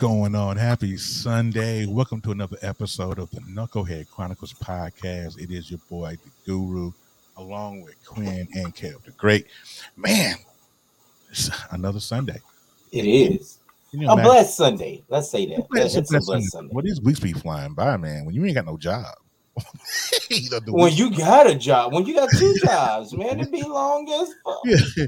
Going on? Happy Sunday. Welcome to another episode of the Knucklehead Chronicles podcast. It is your boy, the Guru, along with Quinn and Kev the Great. Man, it's another Sunday. It is. You know, A man, blessed Sunday. Let's say that. it's a It's a blessed blessed Sunday. Well, these weeks be flying by, man. When you ain't got no job. You know, When weeks- you got a job, when you got two jobs, man, it be long as fuck. Yeah.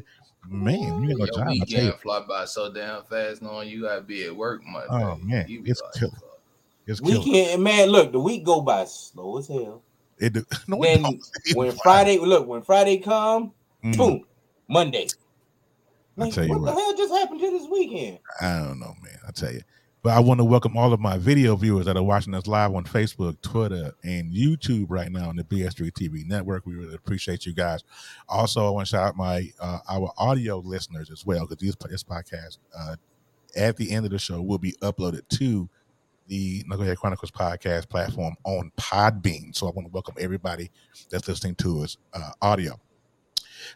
Man, you ain't got no Your job. I tell you. weekend fly by so damn fast, knowing you gotta be at work Monday. Oh, man, You be it's like, killer. fuck. It's killer. Weekend, man, look, the week go by slow as hell. It do- no, it Then don't. It when. Friday, look, when Friday come, Mhm. boom, Monday. I tell you what, what. the hell just happened to this weekend? I don't know, man. I tell you. But I want to welcome all of my video viewers that are watching us live on Facebook, Twitter, and YouTube right now on the BS3 TV network. We really appreciate you guys. Also, I want to shout out my uh, our audio listeners as well because this, this podcast uh, at the end of the show will be uploaded to the Knucklehead Chronicles podcast platform on Podbean. So I want to welcome everybody that's listening to us uh, audio.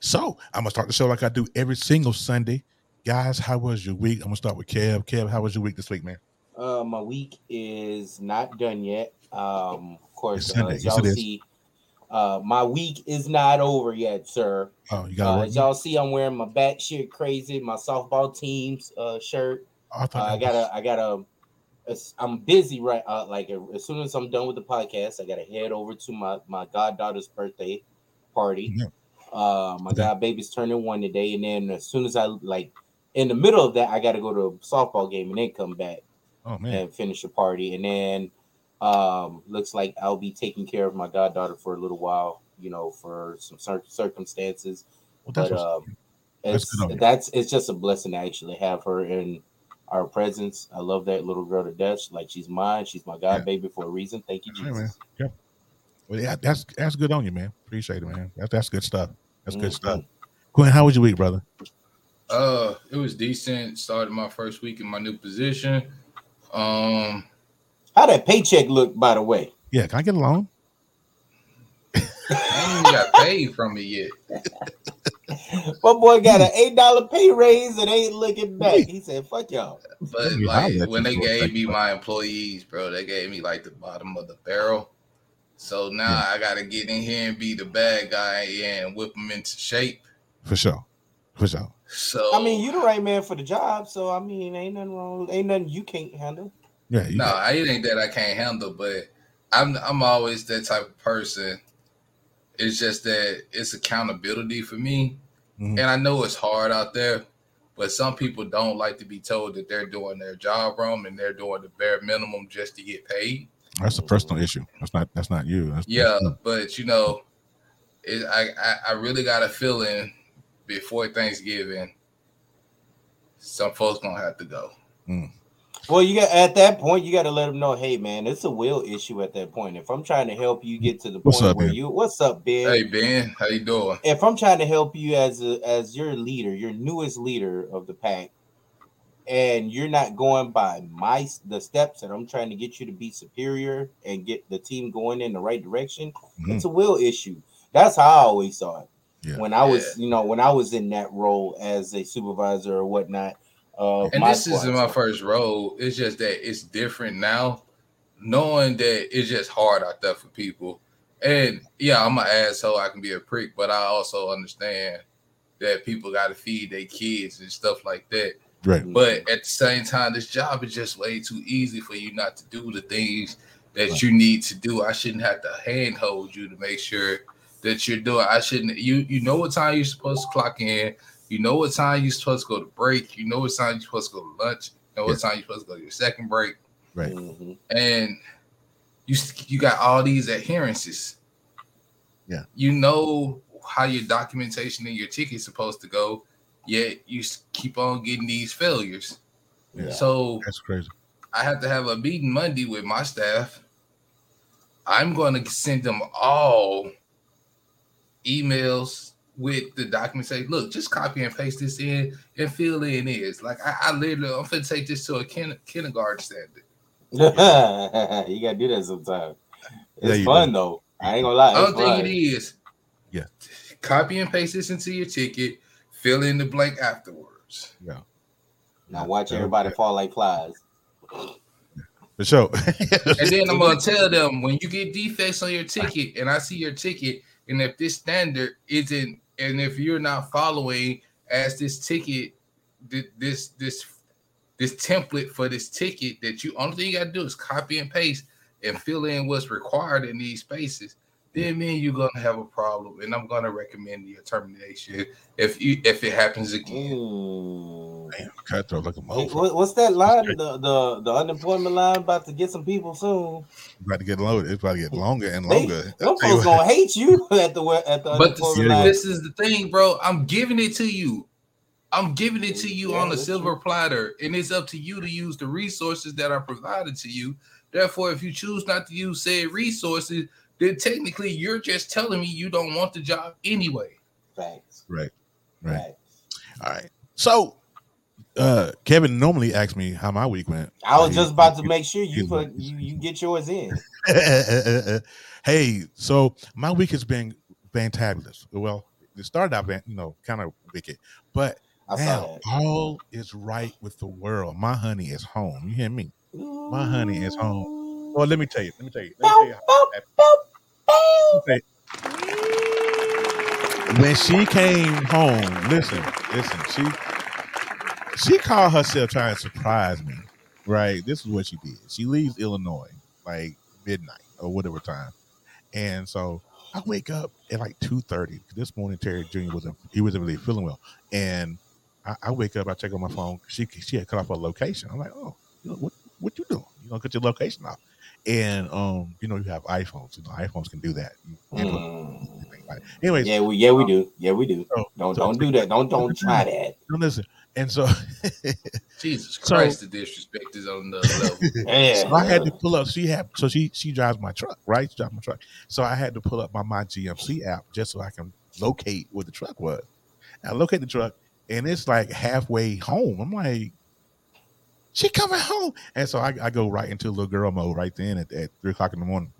So I'm gonna start the show like I do every single Sunday guys, how was your week? I'm gonna start with Kev. Kev, how was your week this week, man? Uh, my week is not done yet. Um, of course, uh, as y'all is. see, uh, my week is not over yet, sir. Oh, you got Uh, as y'all see, I'm wearing my batshit crazy, my softball team's uh, shirt. Oh, I, Uh, I gotta, was- I gotta, I'm busy right. Uh, like as soon as I'm done with the podcast, I gotta head over to my my goddaughter's birthday party. Yeah. Uh, my Okay. god baby's turning one today, and then as soon as I like in the middle of that, I gotta go to a softball game and then come back Oh man, and finish the party, and then um, looks like I'll be taking care of my goddaughter for a little while. You know, for some cir- circumstances well, that's but um, That's it's good that's it's just a blessing to actually have her in our presence. I love that little girl to death. Like she's mine. She's my god Yeah. baby for a reason. Thank you, Yeah, man. Jesus. well, yeah, that's that's good on you, man. Appreciate it, man. That's that's good stuff. That's good Mhm. stuff. Quinn, how was your week, brother? Uh, it was decent. Started my first week in my new position. Um, How that paycheck look, by the way? Yeah, can I get a loan? I ain't even got paid from it yet. My boy got an eight dollar pay raise and ain't looking back. He said, "Fuck y'all." But like when they gave me my employees, bro, they gave me like the bottom of the barrel. So now Yeah. I gotta get in here and be the bad guy and whip them into shape. For sure, for sure. So I mean, you're the right man for the job, so I mean, ain't nothing wrong. Ain't nothing you can't handle. Yeah, No, got- it ain't that I can't handle, but I'm I'm always that type of person. It's just that it's accountability for me, Mhm. and I know it's hard out there, but some people don't like to be told that they're doing their job wrong and they're doing the bare minimum just to get paid. that's a personal issue. That's not that's not you. That's, Yeah, that's you. but you know, it, I, I I really got a feeling before Thanksgiving, some folks gonna have to go. Well, you got at that point, you got to let them know, hey man, it's a will issue at that point. If I'm trying to help you get to the What's point up, where Ben? you, what's up, Ben? Hey Ben, how you doing? if I'm trying to help you as a, as your leader, your newest leader of the pack, and you're not going by my the steps that I'm trying to get you to be superior and get the team going in the right direction, Mhm. it's a will issue. That's how I always saw it. Yeah. When I was, you know, when I was in that role as a supervisor or whatnot. Uh, And this isn't my first role. It's just that it's different now, knowing that it's just hard out there for people. And yeah, I'm an asshole. I can be a prick, but I also understand that people got to feed their kids and stuff like that. Right. But at the same time, this job is just way too easy for you not to do the things that you need to do. I shouldn't have to handhold you to make sure that you're doing. I shouldn't. You you know what time you're supposed to clock in. You know what time you're supposed to go to break. You know what time you're supposed to go to lunch. You know what time you're supposed to go to your second break. Right. Mhm. And you you got all these adherences. Yeah. You know how your documentation and your ticket's supposed to go, yet you keep on getting these failures. Yeah. So That's crazy. I have to have a meeting Monday with my staff. I'm going to send them all emails with the document. Say, look, just copy and paste this in and fill in is like I, I literally I'm gonna take this to a kin- kindergarten standard. you gotta do that sometimes. It's you fun though. I ain't gonna lie. I It's don't think fun. it is. Yeah. Copy and paste this into your ticket. Fill in the blank afterwards. Yeah. Now watch Yeah. everybody fall like flies. For sure. And then I'm gonna tell them when you get defects on your ticket, and I see your ticket, and if this standard isn't, and if you're not following as this ticket, this this this template for this ticket, that you only thing you gotta do is copy and paste and fill in what's required in these spaces. Then me and you gonna have a problem, and I'm gonna recommend your termination if you if it happens again. Mm. Damn, cutthroat like a Hey, motherfucker. what- what's that line? The, the the unemployment line about to get some people soon. About to get loaded. It's about to get longer and They, longer. them I'll tell you folks gonna hate you at the at the But unemployment this, Yeah. line. this is the thing, bro. I'm giving it to you. I'm giving it to you Yeah, on a silver true. platter, and it's up to you to use the resources that are provided to you. Therefore, if you choose not to use said resources, then technically you're just telling me you don't want the job anyway. Facts. Right. Right. Facts. All right. So uh Kevin normally asks me how my week went. I was He- just about to make sure you put you, you get yours in. hey, so my week has been fantabulous. Well, it started out, you know, kind of wicked, but I now all is right with the world. My honey is home. You hear me? My honey is home. Well, let me tell you. Let me tell you. Let me tell you when she came home, listen, listen, she she called herself trying to surprise me. Right? This is what she did. She leaves Illinois like midnight or whatever time. And so I wake up at like 2:30. This morning Terry Jr. wasn't he wasn't really feeling well. And I, I wake up, I check on my phone. She she had cut off her location. I'm like, oh, what what you doing? You know, cut your location off. And um, you know, you have iPhones. You know, iPhones can do that. You- you know, Mm. Anyways, Yeah, we yeah we do. Yeah, we do. so- Don't so- don't do that. Don't don't try that. No, listen. And so, Jesus So- Christ, the disrespect is on the level. Yeah. so I had to pull up. She had so she she drives my truck, right? She drives my truck. So I had to pull up my my GMC app just so I can locate where the truck was. And I locate the truck, and it's like halfway home. I'm like, she coming home, and so I, I go right into little girl mode right then at, at three o'clock in the morning.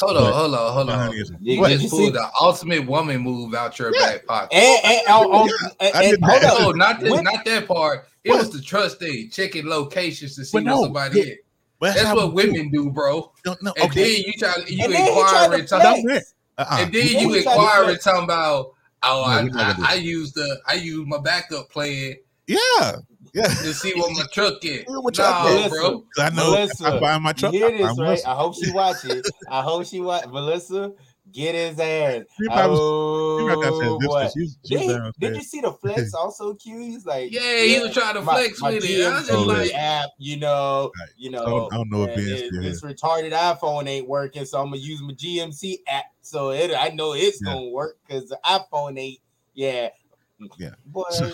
Hold But- on, hold on, hold on. You- What? Just see? the ultimate woman move out your Yeah. back pocket. And, and, oh, oh, and- and- hold that. up. No, not this, not that part. It What? was the trust thing, checking locations to see But where no, somebody yeah, is. Well, That's how what we do. women do, bro. No, no, And okay. then you try, you And then he tried inquire and talk, flex. flex. Uh-uh. and then Then you he tried inquire and flex. talking about, oh, No, I, we're not gonna do I, I use the, I use my backup plan yeah, yeah. to see what my truck is. Yeah, what Nah, truck bro. I know. Melissa, I find my truck. You hear I this, right? I hope she watch it. I hope she watch. Melissa, get his ass. She probably- Oh, right downstairs boy. She's, she's Did, he- downstairs. did you see the flex also cute? He's like, Yeah, he was trying to flex my with it. I was just like, app, you know, Right. you I know, don't, I don't know if it- this retarded iPhone ain't working, so I'm gonna use my GMC app. So it, I know it's Yeah. gonna work because the iPhone ain't. Yeah, Yeah. Boy, So-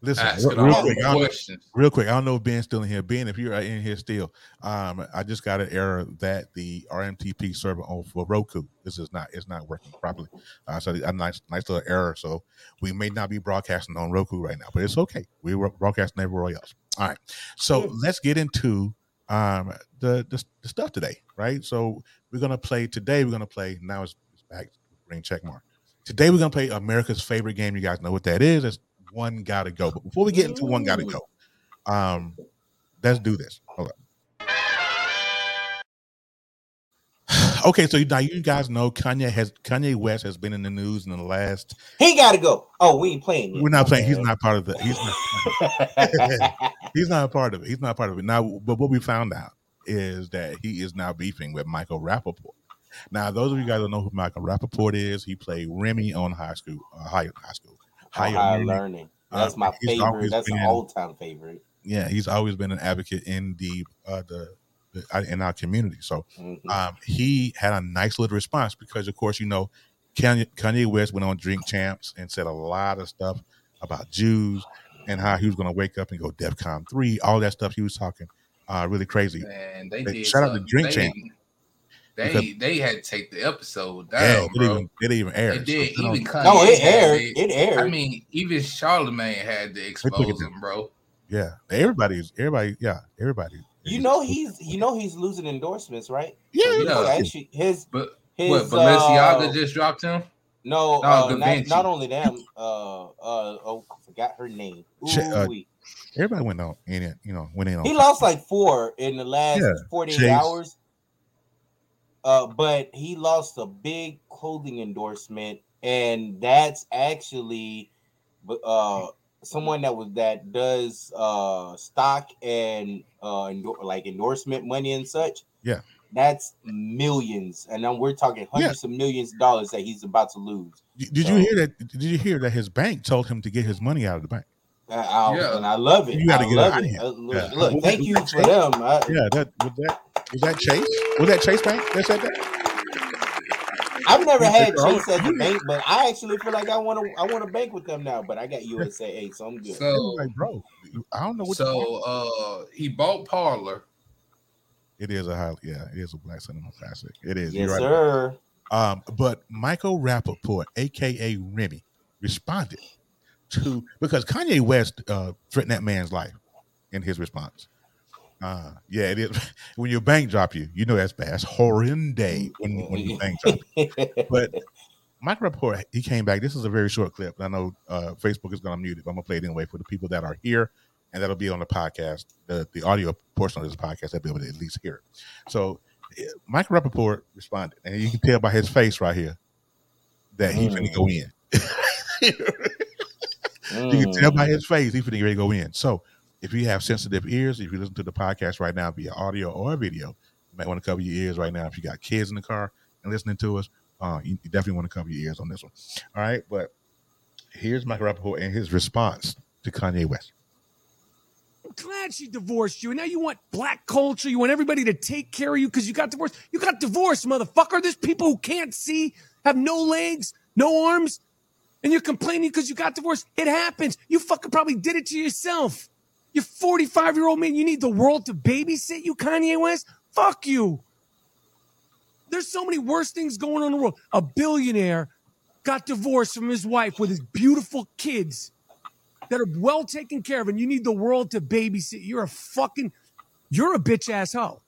Listen, asking real, real quick. the I don't, real quick. I don't know if Ben's still in here. Ben, if you're in here still, um, I just got an error that the RMTP server on for Roku. This is not. It's not working properly. Uh, so a nice, nice little error. So we may not be broadcasting on Roku right now, but it's okay. We were broadcasting everywhere else. All right. So Yeah. let's get into um the, the the stuff today, right? So we're gonna play today. We're gonna play now. It's, it's back ring check mark. Today we're gonna play America's favorite game. You guys know what that is. It's one gotta go. But before we get into one gotta go, um, let's do this. Hold up. Okay, so now you guys know Kanye has Kanye West has been in the news in the last. he gotta go. Oh, we ain't playing. Yet. We're not playing. He's not part of the. He's not. he's not a part of it. He's not part of it. Now, but what we found out is that he is now beefing with Michael Rappaport. Now, those of you guys don't know who Michael Rappaport is, he played Remy on High School, uh, High High School, Higher, Higher Learning. learning. That's Uh, my he's favorite. always That's an been- old time favorite. Yeah, he's always been an advocate in the uh, the, the uh, in our community. So Mhm. um, he had a nice little response because, of course, you know, Kanye, Kanye West went on Drink Champs and said a lot of stuff about Jews and how he was going to wake up and go DEFCON three, all that stuff he was talking, uh, really crazy. Man, they Hey, did. shout out to. Drink they, Champ. They Because- they had to take the episode yeah, down, it bro. didn't, even, it didn't even air. It did. So, Even Kanye no, it aired. it. It aired. I mean, even Charlemagne had to took it expose down. him, bro. yeah, everybody's everybody. Yeah, everybody. you know he's you know he's losing endorsements, right? Yeah, So, you yeah. know, actually his But his what Balenciaga uh, just dropped him? no, No, uh, not, not only them. Uh, uh, oh, I forgot forgot her name. Ch- uh, Everybody went on in it, you know, went in on. he lost like four in the last Yeah, 48 Chase. hours. Uh, but he lost a big clothing endorsement, and that's actually uh someone that was that does uh stock and uh endor- like endorsement money and such. Yeah. That's millions, and then we're talking hundreds of millions of dollars that he's about to lose. Did did you hear that? Did you hear that his bank told him to get his money out of the bank? I, I- Yeah. and I love it. You gotta get love out of it. here. Uh, look, Yeah. look, thank you was for them. I, Yeah, that with that was that Chase? Was that Chase Bank that said that? I've never You had oh, Chase as a bank, but I actually feel like I want to. I want to bank with them now. But I got USAA, so I'm good. I So was like, bro, I don't know what. so uh he bought Parler. it is a high, yeah, it is a black cinema classic. It is. yes, You're right. sir. Um, but Michael Rappaport, aka Remy, responded to because Kanye West uh, threatened that man's life in his response. Uh, yeah, it is. When your bank drop you, you know that's bad. That's horrendous when when your bank drop. you. But Michael Rappaport, he came back. This is a very short clip. I know uh, Facebook is going to mute it, but I'm going to play it anyway for the people that are here, and that'll be on the podcast. The the audio portion of this podcast, they'll be able to at least hear it. So, Mike Rappaport responded, and you can tell by his face right here that he finna go in. You can tell by Mm. his face he's finna ready to go in. So, if you have sensitive ears, if you listen to the podcast right now via audio or video, you might want to cover your ears right now. If you got kids in the car and listening to us, uh, you, definitely want to cover your ears on this one. All right, but here's Michael Rappaport and his response to Kanye West. I'm glad she divorced you. And now you want black culture. You want everybody to take care of you because you got divorced. You got divorced, motherfucker. There's people who can't see, have no legs, no arms, and you're complaining because you got divorced. It happens. You fucking probably did it to yourself. You're 45 year old man. You need the world to babysit you, Kanye West? Fuck you. There's so many worse things going on in the world. A billionaire got divorced from his wife with his beautiful kids that are well taken care of, and you need the world to babysit. You're a fucking, you're a bitch ass hoe.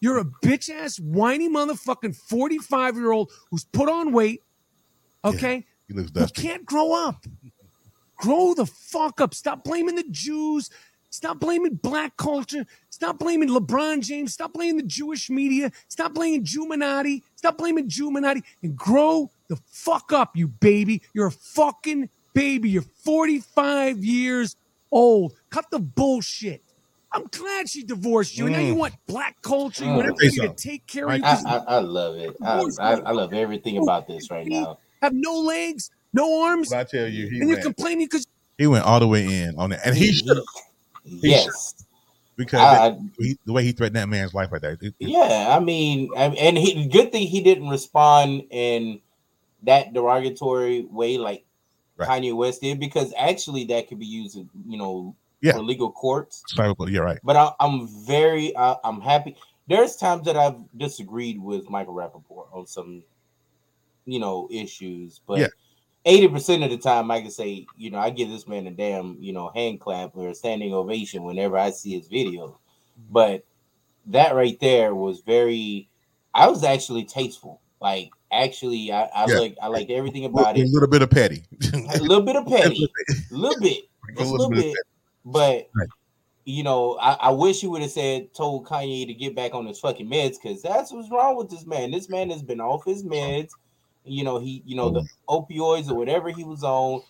You're a bitch ass whiny motherfucking 45 year old who's put on weight. Okay, He looks who dusty. can't grow up. Grow the fuck up. Stop blaming the Jews. Stop blaming black culture. Stop blaming LeBron James. Stop blaming the Jewish media. Stop blaming Juminati. Stop blaming Juminati and grow the fuck up, you baby. You're a fucking baby. You're 45 years old. Cut the bullshit. I'm glad she divorced you. And now you Mm. want black culture. You Mm. want Let me everybody say to take care of Right. you. I, 'cause I, I love it. I, I, I love everything about this right now. have no legs, no arms, But I tell you, he and you're went, complaining because he went all the way in on it, and he should have Yes. because I, I- he, the way he threatened that man's life like that. it- it- yeah, I mean, I- and he, good thing he didn't respond in that derogatory way like Right. Kanye West did, because actually that could be used, in, you know, Yeah. for legal courts. Sorry, but you're right. But I, I'm very, I, I'm happy. There's times that I've disagreed with Michael Rappaport on some, you know, issues, but. Yeah. 80% of the time I can say, you know, I give this man a damn, you know, hand clap or a standing ovation whenever I see his video. But that right there was very I was actually tasteful. Like actually I, I Yeah. like I liked everything A about it. A little bit of petty. A little bit of petty, a little bit, A little bit. But Right. you know, I, I wish he would have said told Kanye to get back on his fucking meds because that's what's wrong with this man. This man has been off his meds. You know, he you know the opioids or whatever he was on.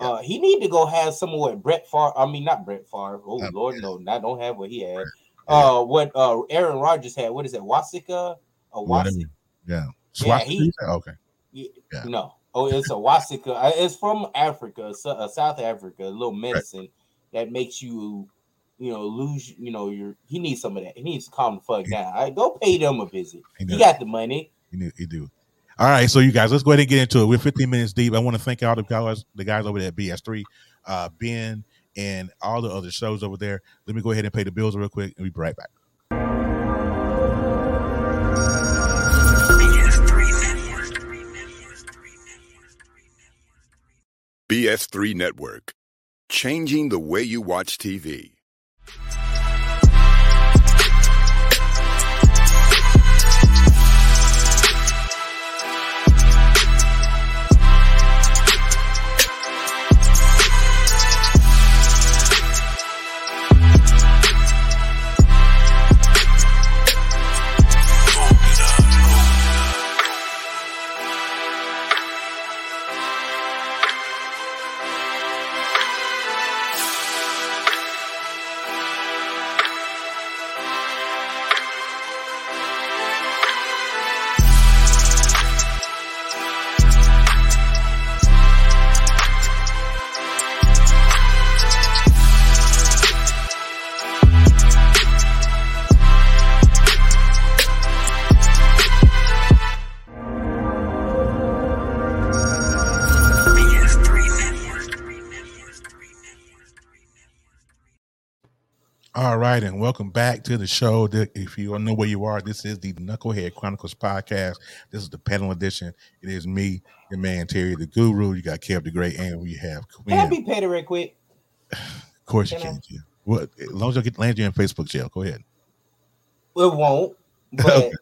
Uh, he need to go have some of what Brett Favre. I mean, not Brett Favre. Oh Not Lord, no, not don't have what he had. Uh, what uh Aaron Rodgers had. What is that? Wasika? A. Wasika? Yeah. Yeah, he- okay. Yeah. Yeah. No. Oh, it's a Wasika. It's from Africa, so- uh, South Africa. A little medicine that makes you, you know, lose. You know, your. He needs some of that. He needs to calm the fuck down. All right, go pay them a visit. He He got the money. You, do- you do. All right, so you guys, let's go ahead and get into it. We're 15 minutes deep. I want to thank all the guys, the guys over there at BS3, uh, Ben, and all the other shows over there. Let me go ahead and pay the bills real quick, and we'll be right back. BS3 Network, changing the way you watch TV. Right, and welcome back to the show. If you don't know where you are, this is the Knucklehead Chronicles podcast. This is the panel edition. It is me, your man Terry the Guru. You got Kev the Great, and we have Can I be paid right quick? Of course you Can I-. What? As long as you get land you in Facebook jail, go ahead. It won't. But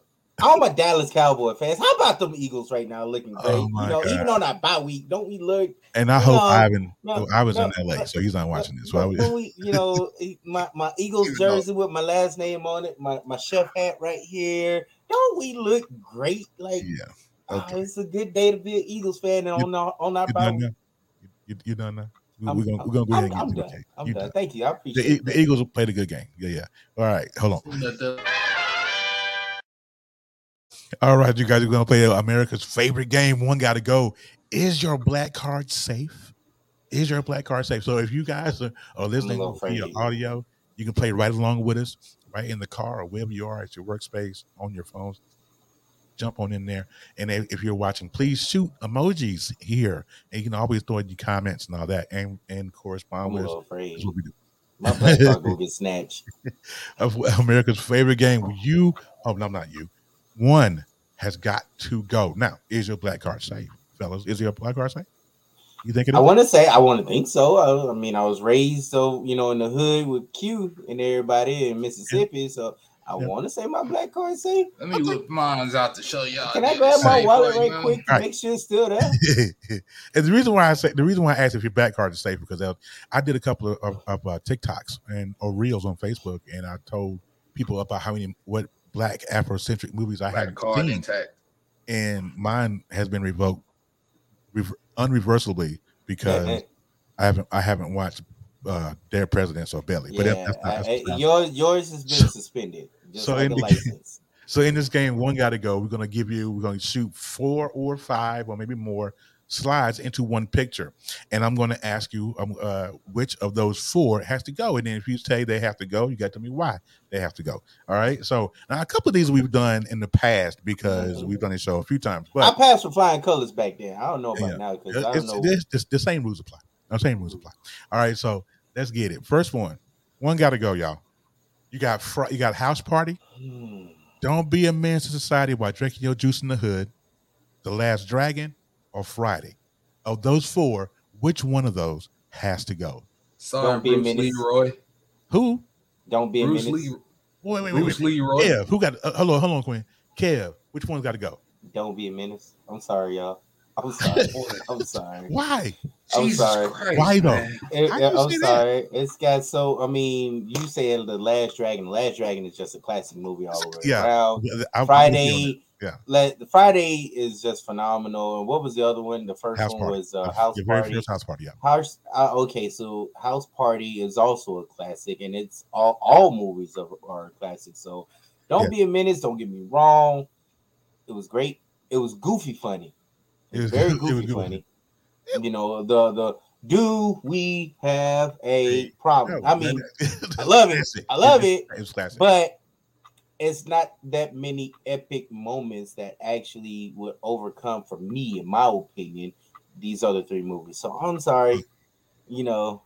Okay. I'm a Dallas Cowboy fan. How about them Eagles right now looking oh great? Oh, you know, God. even on our bye week, don't we look? And I hope No, Ivan. no, oh, I was no, in LA, no, so he's not watching this. So I But was, we, you know, my, my Eagles jersey with my last name on it, my, my chef hat right here. Don't we look great? Like, yeah. oh, it's a good day to be an Eagles fan and on our on our You bye done week. now? You, you done now? We, I'm, we're gonna we're gonna go I'm- ahead and I'm get to the done. game. I'm done. done. Thank you. I appreciate E- it. the Eagles played a good game. Yeah, yeah. All right, hold on. All right, you guys are going to play America's favorite game. One got to go. Is your black card safe? Is your black card safe? So if you guys are, are listening via audio, you can play right along with us, right in the car or wherever you are at your workspace on your phones. Jump on in there, and if you're watching, please shoot emojis here, and you can always throw in your comments and all that, and and correspond with us. That's what we do. My black card gonna get snatched. America's favorite game. You, oh no, not you. One has got to go. Now, is your black card safe, fellas? Is your black card safe? You think it is? I want to say I want to think so. I, I mean, I was raised so you know in the hood with Q and everybody in Mississippi, so I Yeah. want to say my black card safe. Let me whip mines out to show y'all. Can I grab my wallet right right now. quick to Right. make sure it's still there? and the reason why I say the reason why I asked if your black card is safe because I, I did a couple of, of, of uh, TikToks and or reels on Facebook, and I told people about how many what black Afrocentric movies I Black haven't card seen, intact. and mine has been revoked rever- unreversibly because I haven't I haven't watched uh, Dead Presidents or Belly. But that, that's not, that's I- I- yours yours has been suspended, just so like in a the- license. So in this game, one got to go. We're going to give you. We're going to shoot four or five or maybe more slides into one picture, and I'm going to ask you um, uh, which of those four has to go. And then if you say they have to go, you got to tell me why they have to go. All right. So now a couple of these we've done in the past because Mhm. we've done this show a few times, I passed for flying colors back then. I don't know about Yeah. now because I don't know. it's, it's the same rules apply. The same rules apply. All right. So let's get it. First one. One got to go, y'all. You got fr- you got house party. Hmm. Don't be a man to society while drinking your juice in the hood. The Last Dragon or Friday. Of those four, which one of those has to go? Sorry, Don't be a Bruce menace. Leroy. Who? Don't be a Bruce menace. Lee. Wait, wait, wait, Bruce wait. Leroy. Kev, who got? Uh, hold on, hold on, Quinn. Kev, which one's got to go? Don't be a menace. I'm sorry, y'all. I'm sorry. I'm sorry. Why? I'm Jesus sorry. Christ, Why though? man. It- I'm say that? sorry. It's got so. I mean, you said the Last Dragon. The Last Dragon is just a classic movie all the way Yeah. around. I- I- Friday. Yeah. Let, the Friday is just phenomenal. And what was the other one? The first House one party. was uh, House Your Party. first house party. Yeah. House. Uh, okay, so House Party is also a classic, and it's all all movies are, are classic. So don't Yeah. be a menace. Don't get me wrong. It was great. It was goofy funny. It was, very it was goofy goofy. funny. You know the the. Do we have a problem? I mean, I love it. I love it. It was classic. but it's not that many epic moments that actually would overcome for me in my opinion these other three movies so i'm sorry you know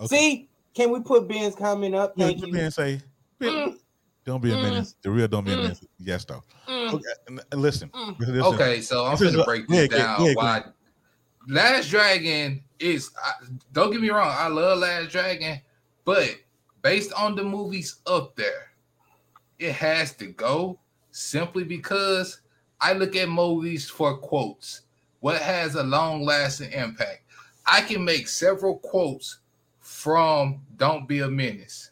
Okay. see can we put ben's comment up Yeah, thank put you me and say, Mm. don't be a Mm. menace. The real don't be a Mm. menace. Yes, though. Mm. Okay, and- and listen. Mm. listen. Okay, so I'm gonna a- break this yeah, down. yeah, Why Last Dragon is I, don't get me wrong, I love Last Dragon, but based on the movies up there, it has to go simply because I look at movies for quotes. What has a long lasting impact? I can make several quotes from Don't Be a Menace.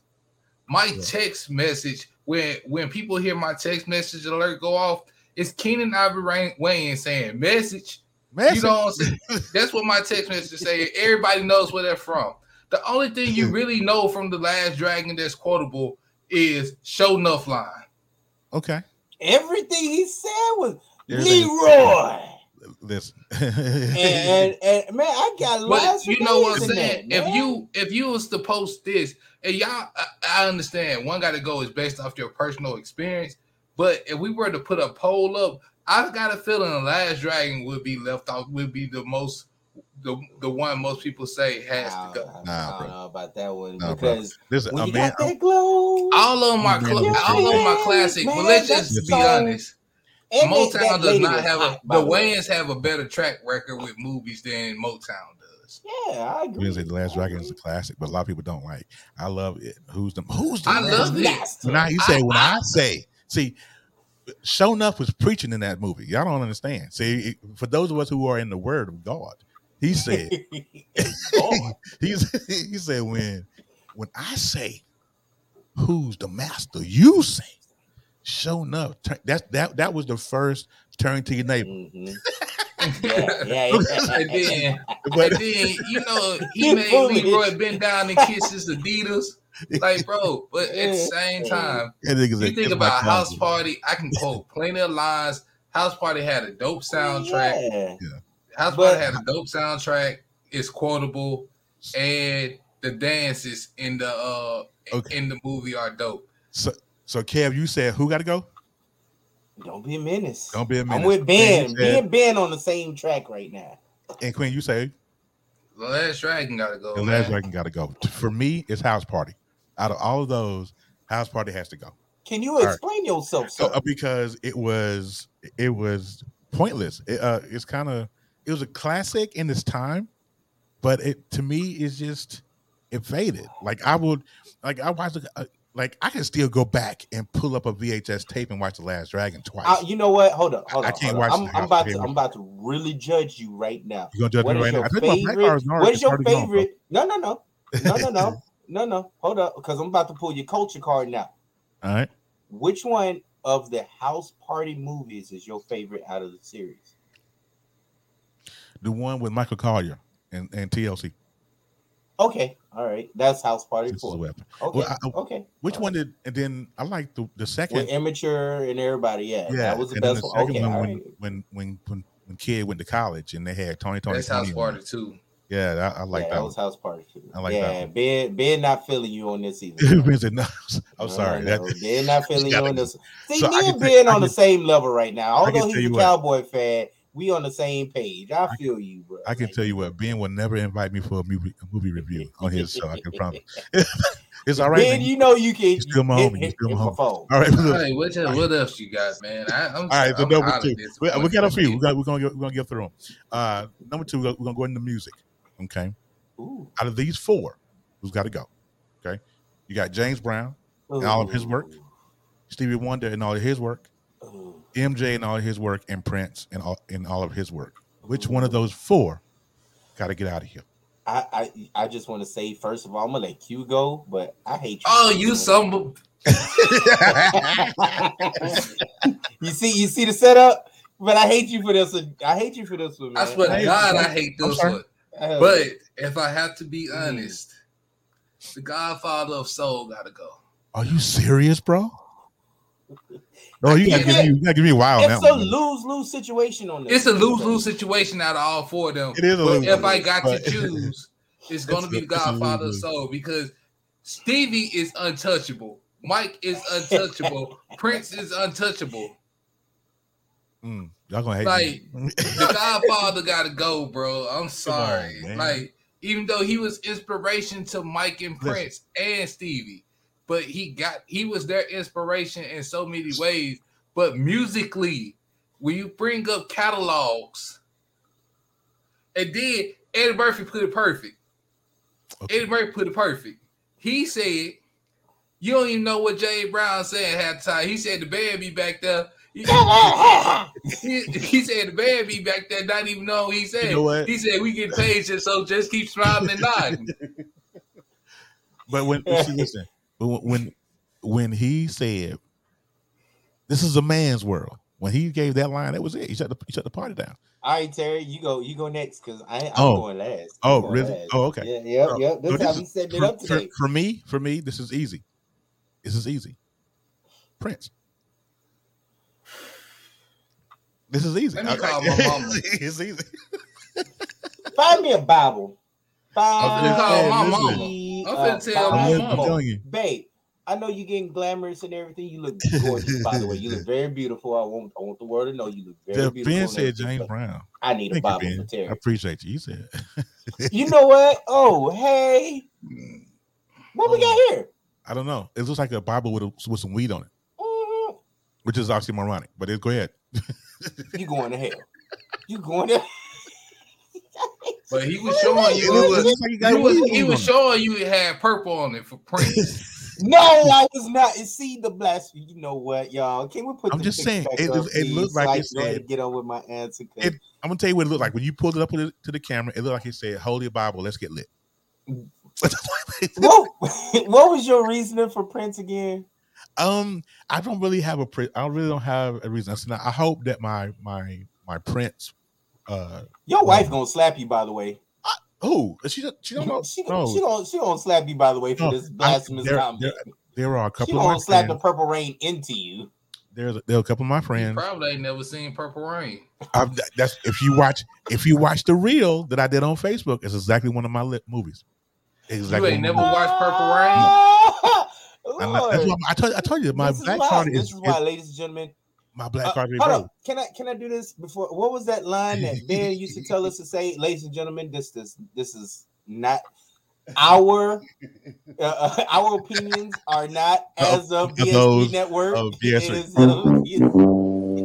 My Yeah. text message, when when people hear my text message alert go off, it's Keenen Ivory Wayans saying message. Message. You know what I'm saying? That's what my text message say. Everybody knows where they're from. The only thing you really know from the last dragon that's quotable is Sho'nuff line. Okay. everything he said was Everything- leroy Listen. and, and, and man i got But lost you for know what I'm saying? that, if you if you was to post this, and y'all, I, I understand one got to go is based off your personal experience. But if we were to put a poll up, I've got a feeling the last dragon would be left off. Would be the most the the one most people say has I to don't, go. I Nah, don't bro. know about that one Nah, bro. because Listen, when a you man, got that glow, All of them are Man, cl- listen. all of them are classic, but Man, let's just be song- honest. and Motown does not have hot, by the. Wayans have a better track record with movies than Motown does. Yeah, I agree. gonna the Last Dragon is a classic, but a lot of people don't like. I love it. Who's the Who's the I Last love it. Master. When I, you say when I say, see, Sho'nuff was preaching in that movie. Y'all don't understand. See, for those of us who are in the Word of God, He said, God. he's, he said when when I say, who's the master? You say, Sho'nuff. Turn, that that that was the first turn to your neighbor. Mhm. Yeah, yeah, yeah. and then, But and then you know he You made foolish. Leroy bend down and kiss his Adidas. Like, bro, but at the same time, you a- think about House. Party. I can quote plenty of lines. House Party had a dope soundtrack. Yeah. House But- Party had a dope soundtrack. It's quotable, and the dances in the uh Okay. in the movie are dope. So, so Kev, you said who got to go? Don't be a menace. Don't be a minute. I'm with Ben. You Me said- and Ben on the same track right now. and Queen, you say The Last Dragon gotta go. the man. last dragon got to go. For me, it's House Party. Out of all of those, House Party has to go. Can you right. explain yourself, So, sir? uh, because it was it was pointless. It, uh, it's kind of it was a classic in its time, but it to me is just it faded. Like I would like I watched uh, like I can still go back and pull up a VHS tape and watch The Last Dragon twice. Uh, you know what? Hold up, hold I up. can't hold up. watch I'm, I'm about to. I'm about to really judge you right now. you gonna judge What me right now? your I think my black favorite? What is your already gone, favorite? No, no, no, no, no, no, no, no. Hold up, because I'm about to pull your culture card now. All right. Which one of the house party movies is your favorite out of the series? The one with Michael Colyar and, and TLC. Okay, all right, that's house party This four. Okay, Well, I- okay. Which all one right. did and then I like the the second With immature and everybody, yeah, yeah, that was the and best the one. Okay, one when, right. when when when when kid went to college and they had Tony Tony That's Tony House. Party too. Yeah, I, I like yeah, that. that one. was house party. Too. I like that yeah. Ben, Ben, not feeling you on this either. Ben said, no, I'm No, sorry. no, That- Ben not feeling you on this. See, So me and Ben I on the same level right now. Although he's a cowboy fan, we on the same page. I feel you, bro. I can Like, tell you what, Ben will never invite me for a movie, a movie review on his show. I can promise. it's all right. Ben, man. you know you can. You still my hit, homie. You hit, still hit my my homie. phone. all right, All look, right, what, what else you got, man? I, I'm, all right. So I'm number two, we, we got a few. We got we're gonna get, we're gonna get through them. Uh, number two, we're gonna go into music. Okay, Ooh. out of these four, who's got to go? Okay, you got James Brown, And all of his work? Stevie Wonder, and all of his work. Ooh. MJ and all his work, and Prince and all and all of his work. Which one of those four got to get out of here? I, I I just want to say first of all, I'm gonna let Q go, but I hate you. Oh, you some you see, you see the setup, but I hate you for this. one. I hate you for this one, man. I swear to God, I hate this one. But if I have to be Mm. honest, the Godfather of Soul gotta go. Are you serious, bro? Oh, you gotta give me, you gotta give me a while on it's a lose lose situation on this. It's a lose lose situation out of all four of them. It is a lose-lose, if I got to choose, it's gonna It's be a- the Godfather of. Soul because Stevie is untouchable. Mike is untouchable. Prince is untouchable. Mm, y'all gonna hate Like, me. The Godfather gotta go, bro. I'm sorry. man. like, even though he was inspiration to Mike and Listen. Prince and Stevie, but he got he was their inspiration in so many ways. But musically, when you bring up catalogs, and then Eddie Murphy put it perfect. Okay. Eddie Murphy put it perfect. He said, "You don't even know what Jay Brown said half the time." He said the band be back there. He, he, he said the band be back there, not even know what he said. know what? He said we get paid just so just keep smiling and nodding. But when see, listen, but when when when he said, "This is a man's world," when he gave that line, that was it. He shut the he shut the party down. All right, Terry, you go. You go next because I I'm Oh. going last. Oh, I'm going really? last. Oh, okay. Yeah, yeah, Oh, yeah. so This this how is- we setting it For, up for, today. for me, for me, this is easy. This is easy. Prince. This is easy. Let me Okay. call my mama. it's easy. Find me a Bible. I'm finna my mama. I'm tell my mama. Telling you. Babe, I know you're getting glamorous and everything. You look gorgeous, by the way. You look very beautiful. I want, I want the world to know you look very The beautiful. Ben said James but Brown. I need a Thank you, Bible Ben. for I appreciate you. You said You know what? Oh, hey, what we got here? I don't know. It looks like a Bible with a, with some weed on it, Mhm. which is oxymoronic. But it, go ahead. You going to hell? You going to? But he was showing you. It It was, like he was, he was showing you it had purple on it for Prince. No, I was not. See the blasphemy. You know what, y'all? Can we put? I'm the just saying, it- up, it looked so like I it can go ahead said- and get on with my answer. 'cause- It- I'm gonna tell you what it looked like when you pulled it up to the, to the camera. It looked like it said "Holy Bible, let's get lit." what, what was your reasoning for Prince again? um, I don't really have a. Pre- I really don't have a reason. So now I hope that my my my Prince. Uh, Your Wow. wife gonna slap you, by the way. Who? she don't- she don't know. She, no, she gonna she gonna slap you, by the way, for No, this I- blasphemous there- comment. there are a She couple of my gonna slap the purple rain into you. There's there are a couple of my You friends. probably ain't never seen Purple Rain. I've, that's if you watch if you watch the reel that I did on Facebook, it's exactly one of my lit movies. Exactly. You ain't never my- watched Purple Rain? I'm not- that's Lord. I told I told you my this black is why, card this is, is why, is- ladies and gentlemen. My black Uh, card hold on. Can I can I do this before? What was that line that Ben used to tell us to say, ladies and gentlemen? This this this is not our uh, our opinions are not as of DSP those Network. DSP. It is, uh,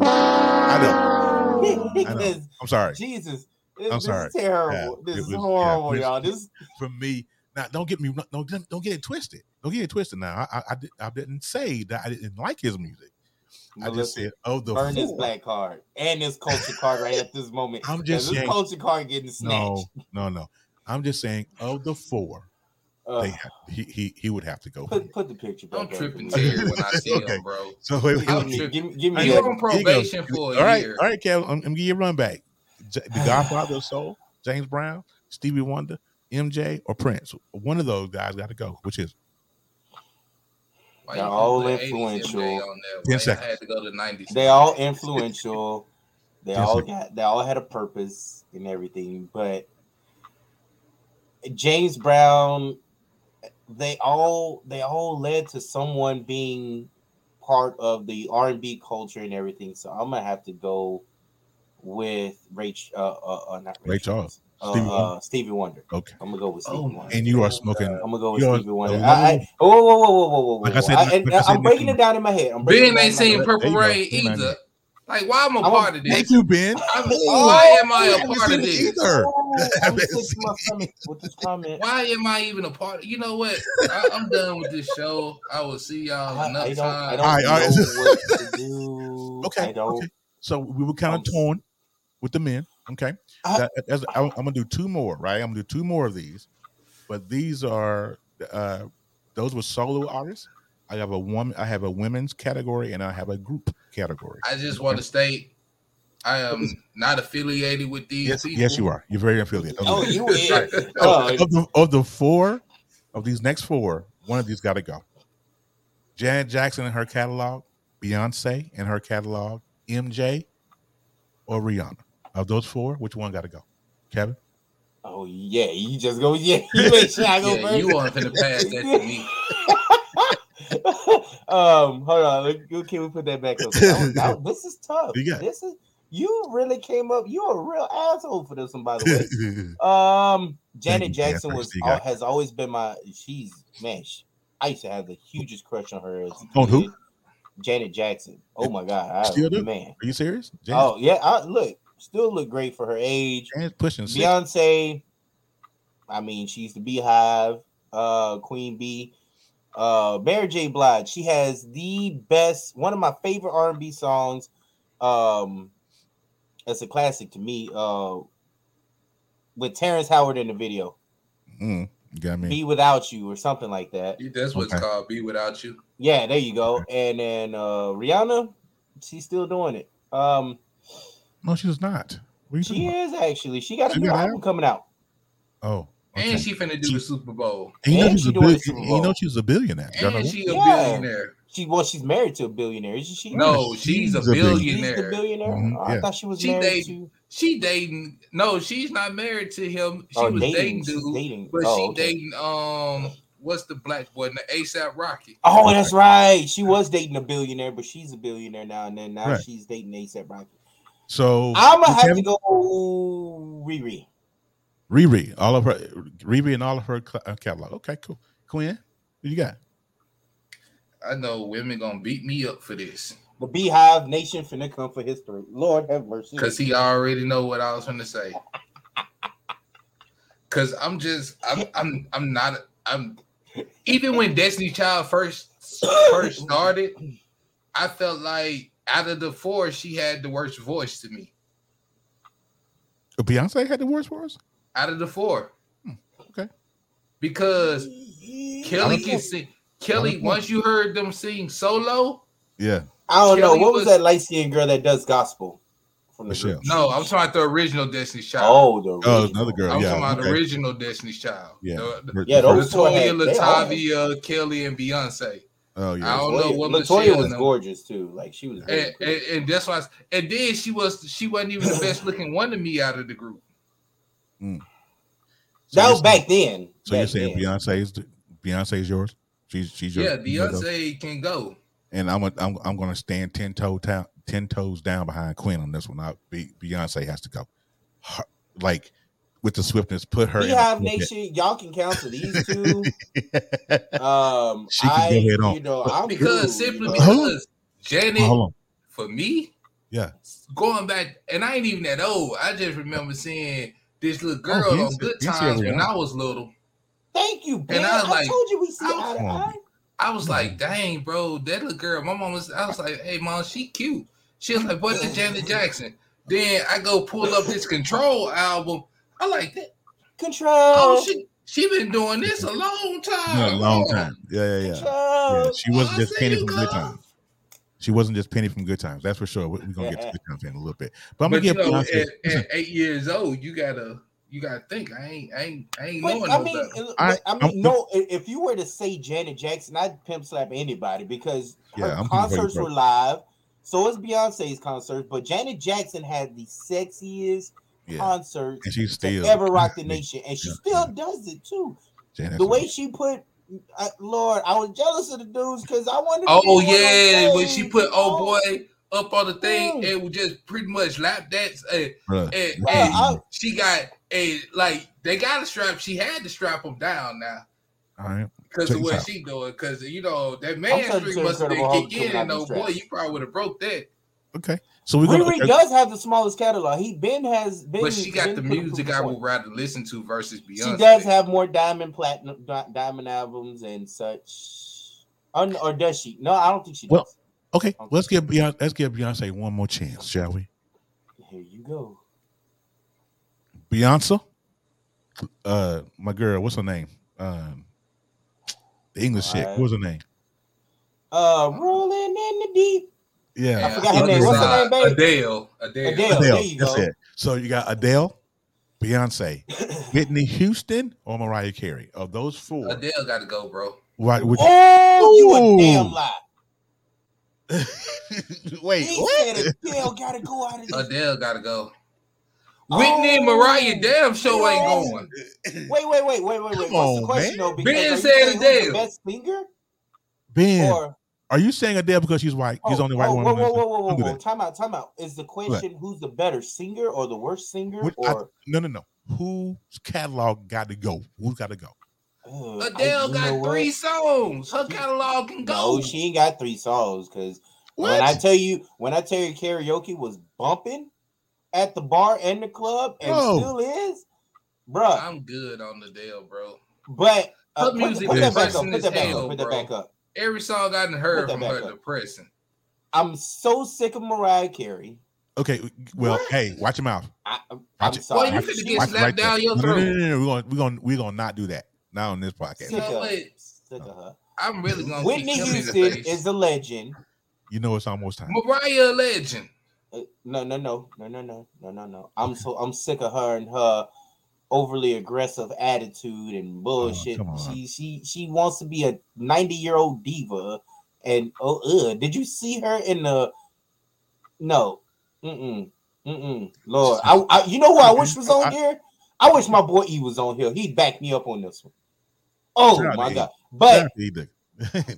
I know. I'm sorry. Jesus, this, I'm this sorry. is terrible. Yeah, this is was- yeah, horrible, it's- y'all. This For me, now don't get me don't don't, don't get it twisted. Don't get it twisted. Now I I, I, did, I didn't say that I didn't like his music. I just said oh the burn this black card and this culture card right at this moment. I'm 'cause just this culture card getting snatched. No, no, no. I'm just saying of the four, Uh, they have, he he he would have to go. put put the picture back. I'm up, tripping please. When I see Okay. him, bro. So wait, wait, Give I'm me, give, give me You that. on probation for a all right, year. all right, Kev. I'm, I'm gonna give you a run back. J- The Godfather of Soul, James Brown, Stevie Wonder, MJ, or Prince. One of those guys got to go. Which is Why They're all put 80s influential. MJ 10 Why I seconds. had to go to 90s. They all influential. They all sir. got they all had a purpose and everything, but James Brown, they all they all led to someone being part of the R and B culture and everything. So I'm gonna have to go with Rach, uh, uh, uh not Ray Ray Charles. uh, Stevie uh, Wonder. Stevie Wonder. Okay. I'm gonna go with Stevie Oh, Wonder. And you are smoking. I'm gonna go with You're Stevie Wonder. a I, I, little- whoa, whoa, whoa, whoa, whoa, whoa, whoa! Like I said, I, like and I said, I'm breaking it down in my head. I'm breaking Ben ain't down seen. Purple There. Rain either. Like, why am I I'm a- part of this? Thank you, Ben. I'm- Oh, why am I I a haven't part of this? either. Oh, I I'm haven't sick to my seen stomach with this comment. Why am I even a part? Of, you know what? I, I'm done with this show. I will see y'all I, another I time. All right, all right. what to do. Okay. Okay. So we were kind of torn with the men. Okay. I- That- that's- I'm, I'm gonna do two more, right? I'm gonna do two more of these, but these are uh, those were solo artists. I have a woman. I have a women's category, and I have a group category. I just want to state I am not affiliated with these Yes, people. yes, you are. You're very affiliated. Oh, you is. So, Oh, of, the, of the four of these next four, one of these got to go. Janet Jackson in her catalog, Beyonce in her catalog, MJ, or Rihanna. Of those four, which one got to go? Kevin. oh, yeah. You just go. Yeah. You make sure I go Yeah, first. you want to pass that to me. um, hold on. Look, look, Can we put that back up? That was- that- this is tough. You got- This is you really came up. You're a real asshole for this one, by the way. Um, Janet you, Jackson was You has always been my. She's man. She, I used to have the hugest crush on her. As On who? Janet Jackson. Oh my god, I, Still do? man. Are you serious? Janet, Oh yeah, I, look, still look great for her age. Janet's pushing six. Beyonce, I mean, she's the Beyhive, uh, Queen Bee. Uh, Mary J. Blige, she has the best, one of my favorite R and B songs. Um, it's a classic to me. Uh, with Terrence Howard in the video, Mm, got me. "Be Without You" or something like that. That's what's Okay. called. Be without you. Yeah, there you go. And then uh, Rihanna, she's still doing it. Um, No, she was not. What she talking about? is actually. She got a She new got album coming out. Oh, okay. And she finna do the Super Bowl. And you know she's she a doing the bill- Super you know she's a billionaire. Y'all And she a Yeah. billionaire. She well, she's married to a billionaire, isn't she? No, she's, a She's a billionaire. She's the billionaire. billionaire. Mhm, Oh, I yeah. thought she was She married dating- to. She dating. No, she's not married to him. She Oh, was dating, dating dude, dating. but Oh, she okay. dating. Um, what's the black boy? The ASAP Rocky. Oh, that's right. She was dating a billionaire, but she's a billionaire now, and then now Right. she's dating ASAP Rocky. So I'm gonna have Kevin- to go Riri. Riri, all of her Riri and all of her cl- uh, catalog. Okay, cool. Quinn, who you got? I know women gonna beat me up for this The Beyhive Nation finna come for history. Lord have mercy. because he already know what I was gonna say. Cause I'm just I'm I'm I'm not I'm even when Destiny Child first first started, I felt like out of the four, she had the worst voice to me. Beyonce had the worst voice. Out of the four. Hmm, okay. Because Kelly can sing. Kelly, once you heard them sing solo, Yeah, I don't know. What was, was- that light skinned girl that does gospel from the Michelle. group? no, I'm talking about the original Destiny's Child. Oh, the Oh, another girl. I'm yeah, talking about the okay. original Destiny's Child. Yeah, The- The- Yeah, the those first- two had- LeToya, Latavia, Kelly, and Beyonce. Oh I yeah, don't know LeToya, what LeToya Michelle was gorgeous too. Like she was. Very And, pretty. and, and that's why, I- and then she was she wasn't even the best looking one to me out of the group. Mm. So that you're was back then. So you're Back saying then. Beyonce's Beyonce's yours? She's she's your Yeah, your go? Beyonce can go. And I'm a, I'm I'm gonna stand ten toe down ten toes down behind Quinn on this one. I, Be, Beyonce has to go. Her- like with the swiftness, put her. in have Beyhive pulpit. Nation, y'all can counsel these two. Um, She can I, go ahead on. you know, I'm Because cool, simply you know. Hold on. because Janet, Hold on. for me, Yeah. going back, and I ain't even that old. I just remember seeing this little girl Oh, on Good Beyonce Times when I was little. Thank you, Ben. I I, was like- told you we see I eye to eye. I was like, dang, bro, that little girl. My mom was, I was like, hey, mom, she cute. She was like, what's the Janet Jackson? Then I go pull up this Control album. I like that. Control. Oh, she she been doing this a long time. Yeah, a long time. Yeah, yeah, yeah. Control. yeah. She wasn't I just see Penny from Good girl. Times. She wasn't just Penny from Good Times. That's for sure. We're gonna get to Good Times in a little bit. But I'm But gonna you know, at, at eight years old, you gotta you gotta think. I ain't I ain't I ain't But, knowing I no mean, better. I- I, mean, I'm- no. If you were to say Janet Jackson, I'd pimp slap anybody because her Yeah, I'm people for you, concerts were live. So it's Beyonce's concerts, but Janet Jackson had the sexiest yeah, concerts and she's to still ever rock the nation, and she Yeah, still does it too. Janet's The way she put, uh, Lord, I was jealous of the dudes because I wanted. to Oh be one on yeah, when she put oh boy up on the thing, Mm. it was just pretty much lap dance. And, Bruh, and, this and I- she got a like they got a strap. She had to strap him down now all right. because of what out. she doing. Because you know that I'm man trying to streak say must have Incredible been Hulk kick in, coming and no boy, you probably would have broke that. Okay. So we're gonna. Riri does have the smallest catalog. He Ben has been, But she got the music I would rather listen to versus Beyonce. She does have more diamond platinum diamond albums and such. Un- or does she? No, I don't think she does. Well- Okay, let's give Beyonce. Let's give Beyonce one more chance, shall we? Here you go. Beyonce, uh, my girl, what's her name? Um, the English chick. Alright. What was her name? Uh, rolling in the deep. Yeah, I forgot her name. What's her name, babe? Adele. Adele. Adele. Adele. there you That's go. it. So you got Adele, Beyonce, Whitney Houston, or Mariah Carey. Of those four, Adele got to go, bro. why would Oh, you a damn lie. wait? He What? said Adele gotta go out of. Adele got to go. Whitney and oh. Mariah, damn show ain't going. Wait, wait, wait, wait, wait, wait. Come What's on, the question man. though? Because Ben said saying who's the Adele. best singer? Ben, Or are you saying Adele because she's white? She's oh, only white oh, one. Whoa, whoa, whoa, whoa, whoa, whoa! Time out, time out. Is the question who's the better singer or the worst singer? Which- I- or no, no, no. Whose catalog got to go? Who's got to go? Uh, Adele you know got what? three songs. Her catalog can go. No, she ain't got three songs because when I tell you, when I tell you karaoke was bumping at the bar and the club and Bro. still is, bruh. I'm good on Adele, bro. But uh, Her put, music put is that back up. Put as that back hell, up. Put that back up. Every song I done heard from her up. depressing. I'm so sick of Mariah Carey. Okay, well, What? hey, watch your mouth. I, I'm Watch it. sorry. Boy, you Watch- finna She- get slapped there. down your No, no. No, no, no, We're gonna we're gonna we're gonna not do that. Not on this podcast. sick No of, sick of her. I'm really gonna Whitney kick him in the Houston is a legend. You know it's almost time. Mariah a legend. Uh, No, no, no, no, no, no, no, no, no. I'm so I'm sick of her and her overly aggressive attitude and bullshit. come on. she she she wants to be a 90 year old diva. And oh, uh, did you see her in the? No, mm mm, mm mm. Lord, I, I you know who I wish was on here. I wish my boy E was on here. He'd back me up on this one. Oh Shout out my god! But out to E-Dick.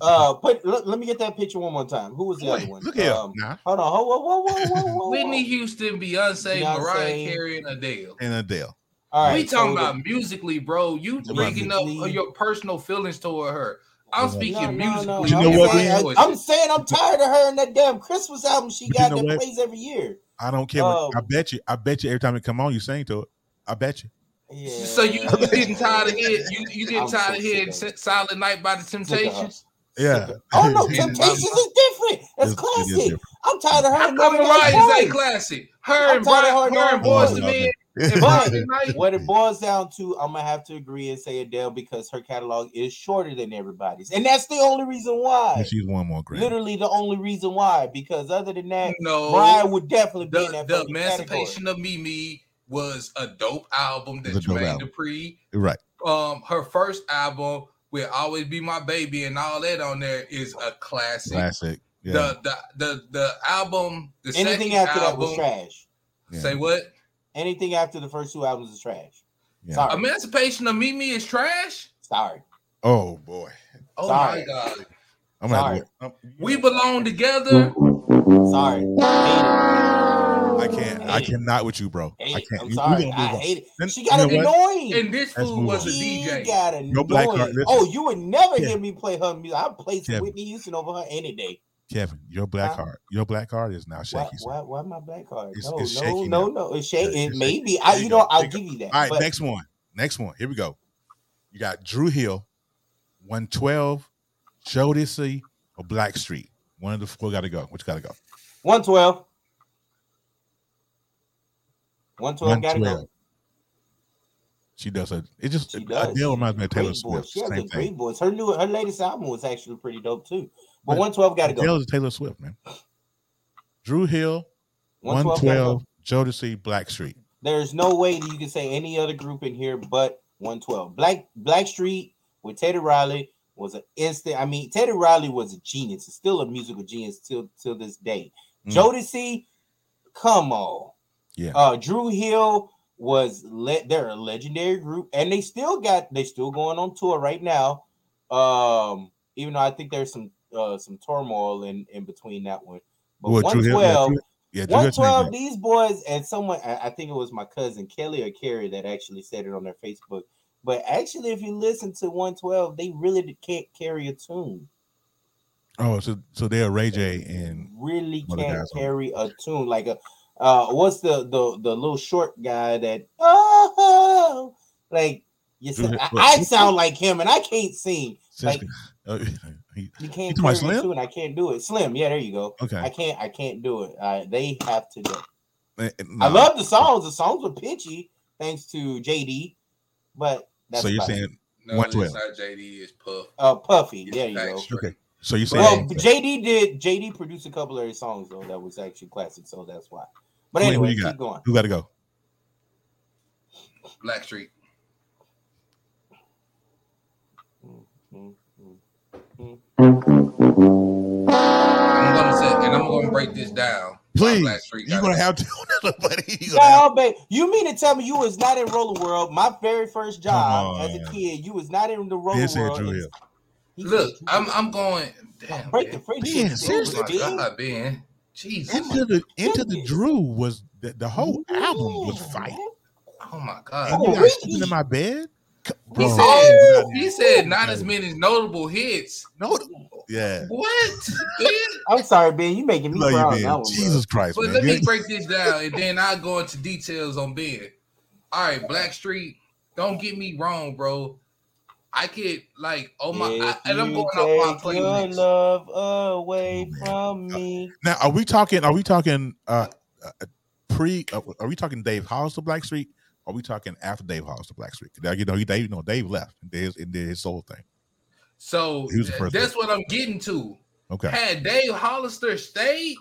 uh, put let, let me get that picture one more time. Who was the other one? look here. Um, nah. hold on. Whoa, whoa, whoa, whoa, whoa, whoa, whoa. Whitney Houston, Beyonce, Beyonce. Mariah Carey, and Adele. and Adele. All right, we talking so about the- musically, bro. You About bringing up musically. your personal feelings toward her. I'm No, speaking No, no, no. musically. You know I'm what, saying- I'm saying I'm tired of her and that damn Christmas album she But you got know that what? plays every year. I don't care. what, I Um, bet you. I bet you every time it come on, you sing to it. I bet you. Yeah. So you, you getting tired of hearing you, you getting I'm so tired of hearing it. Silent Night by the Sick of her. Temptations? Yeah. Oh no, Temptations is different. That's It- it is classic. different. I'm tired of her. How and come Never Got Mariah's ain't classic? Her I'm and tired of Brian, her her and doing Boys boys. Oh, Men okay. and But what it boils down to, I'm gonna have to agree and say Adele because her catalog is shorter than everybody's, and that's the only reason why. And she's one more Grammy. Literally the only reason why. Because other than that, No, Mariah would definitely be in the, that the fucking category. Emancipation of Mimi was a dope album that It's a Jermaine album. Dupri. Right. Um, her first album will always be my baby, and all that on there is a classic. Classic. Yeah. The, the the the album, the Anything second after that album. was trash. yeah. Say what? Anything after the first two albums is trash. Yeah. Sorry. Emancipation of Mimi is trash. Sorry. Oh boy. Oh Sorry. my god. I'm gonna Sorry. have to, We belong together. Sorry. I I can't. I hate it. cannot with you, bro. hate. I can't. I'm You- we sorry. gonna I move on. hate it. Then- She got you know what? annoying. And this Let's fool move was a on. She DJ. got annoying. Your black card- oh, you would never Yeah. hear me play her music. I'd play Yeah. Whitney Houston over her any day. Kevin, your black Huh? card. Your black card is now Why, shaky. sir. why, why my black card? It's- no, it's no, shaky no, now. no. It's shaky. It it's may shaky. be. I, you you know, go. I'll give you that. All right, but next one. Next one. Here we go. You got Dru Hill, 112, Jodeci, or Blackstreet. One of the four got to go. Which got to go? 112. 112 got to go. She does a. It just She does. Adele reminds me of Taylor Great voice. Swift. She has a Same great thing. voice. Her new, her latest album was actually pretty dope too. But But 112 got to go. Adele is Taylor Swift, man. Dru Hill, 112 gotta go. 112, Jodeci, Blackstreet. There's no way that you can say any other group in here but 112. Black Blackstreet with Teddy Riley was an instant. I mean, Teddy Riley was a genius. He's still a musical genius till till this day. Mm. Jodeci, come on. Yeah. Uh, Dru Hill was let they're a legendary group, and they still got they still going on tour right now. Um, even though I think there's some uh some turmoil in in between that one. But Well, Hill- 112, yeah, Drew- yeah, Dru Hill changed 112, these boys, and someone, I I think it was my cousin Kelly or Carrie that actually said it on their Facebook. But actually, if you listen to 112, they really can't carry a tune. Oh, so so they're Ray J and Really can't on carry a tune. Like a, uh, what's the the the little short guy that oh, like you said, I, I sound like him and I can't sing. Like- uh, You can't talking about carry a Slim? I can't do it. Slim, yeah, there you go. Okay, I can't. I can't do it. Uh, they have to go. Eh, eh, I love the songs. The songs were pitchy, thanks to JD. But that's So you're about it. saying No, 112. it's not JD. It's Puff. uh Puffy. It's There you go. Street. okay? So you saying Well, JD did. JD produced a couple of his songs though that was actually classic, so that's why. But Who- who anyway, you keep got? going. who got to go? Blackstreet. Mm. I'm gonna say, and I'm gonna break this down. Please, Blackstreet. you're gonna have to, buddy. You gonna have- babe, you mean to tell me you was not in Roller World? My very first job Come as a kid, you was not in the Roller Ben said World. Dru Hill. Look, I'm I'm going. Damn, break man. the friendship. Ben, seriously? Oh. God, Ben. Jesus. Into the into the. Dru was the, the whole album was Yeah, fight. Oh my And God. you Oh, got Ricky. sleeping in my bed. C- He Bro, said, oh, he no, said not as many notable hits. no, yeah. What? Ben? I'm sorry, Ben. You making me Love proud you, now, man. bro. Jesus Christ, But man. let me break this down, and then I'll go into details on Ben. All right, Blackstreet. Don't get me wrong, bro. I could like, oh my, I, and I'm going off my take your playlist. love away Oh, from me. Now, are we talking? Are we talking? Uh, uh pre? Uh, are we talking Dave Hollister Blackstreet? Or are we talking after Dave Hollister Blackstreet? Now, you know, he, Dave, you know, Dave left and did his, and did his soul thing. So He was the first that's what I'm getting to. Okay, Had Dave Hollister stayed,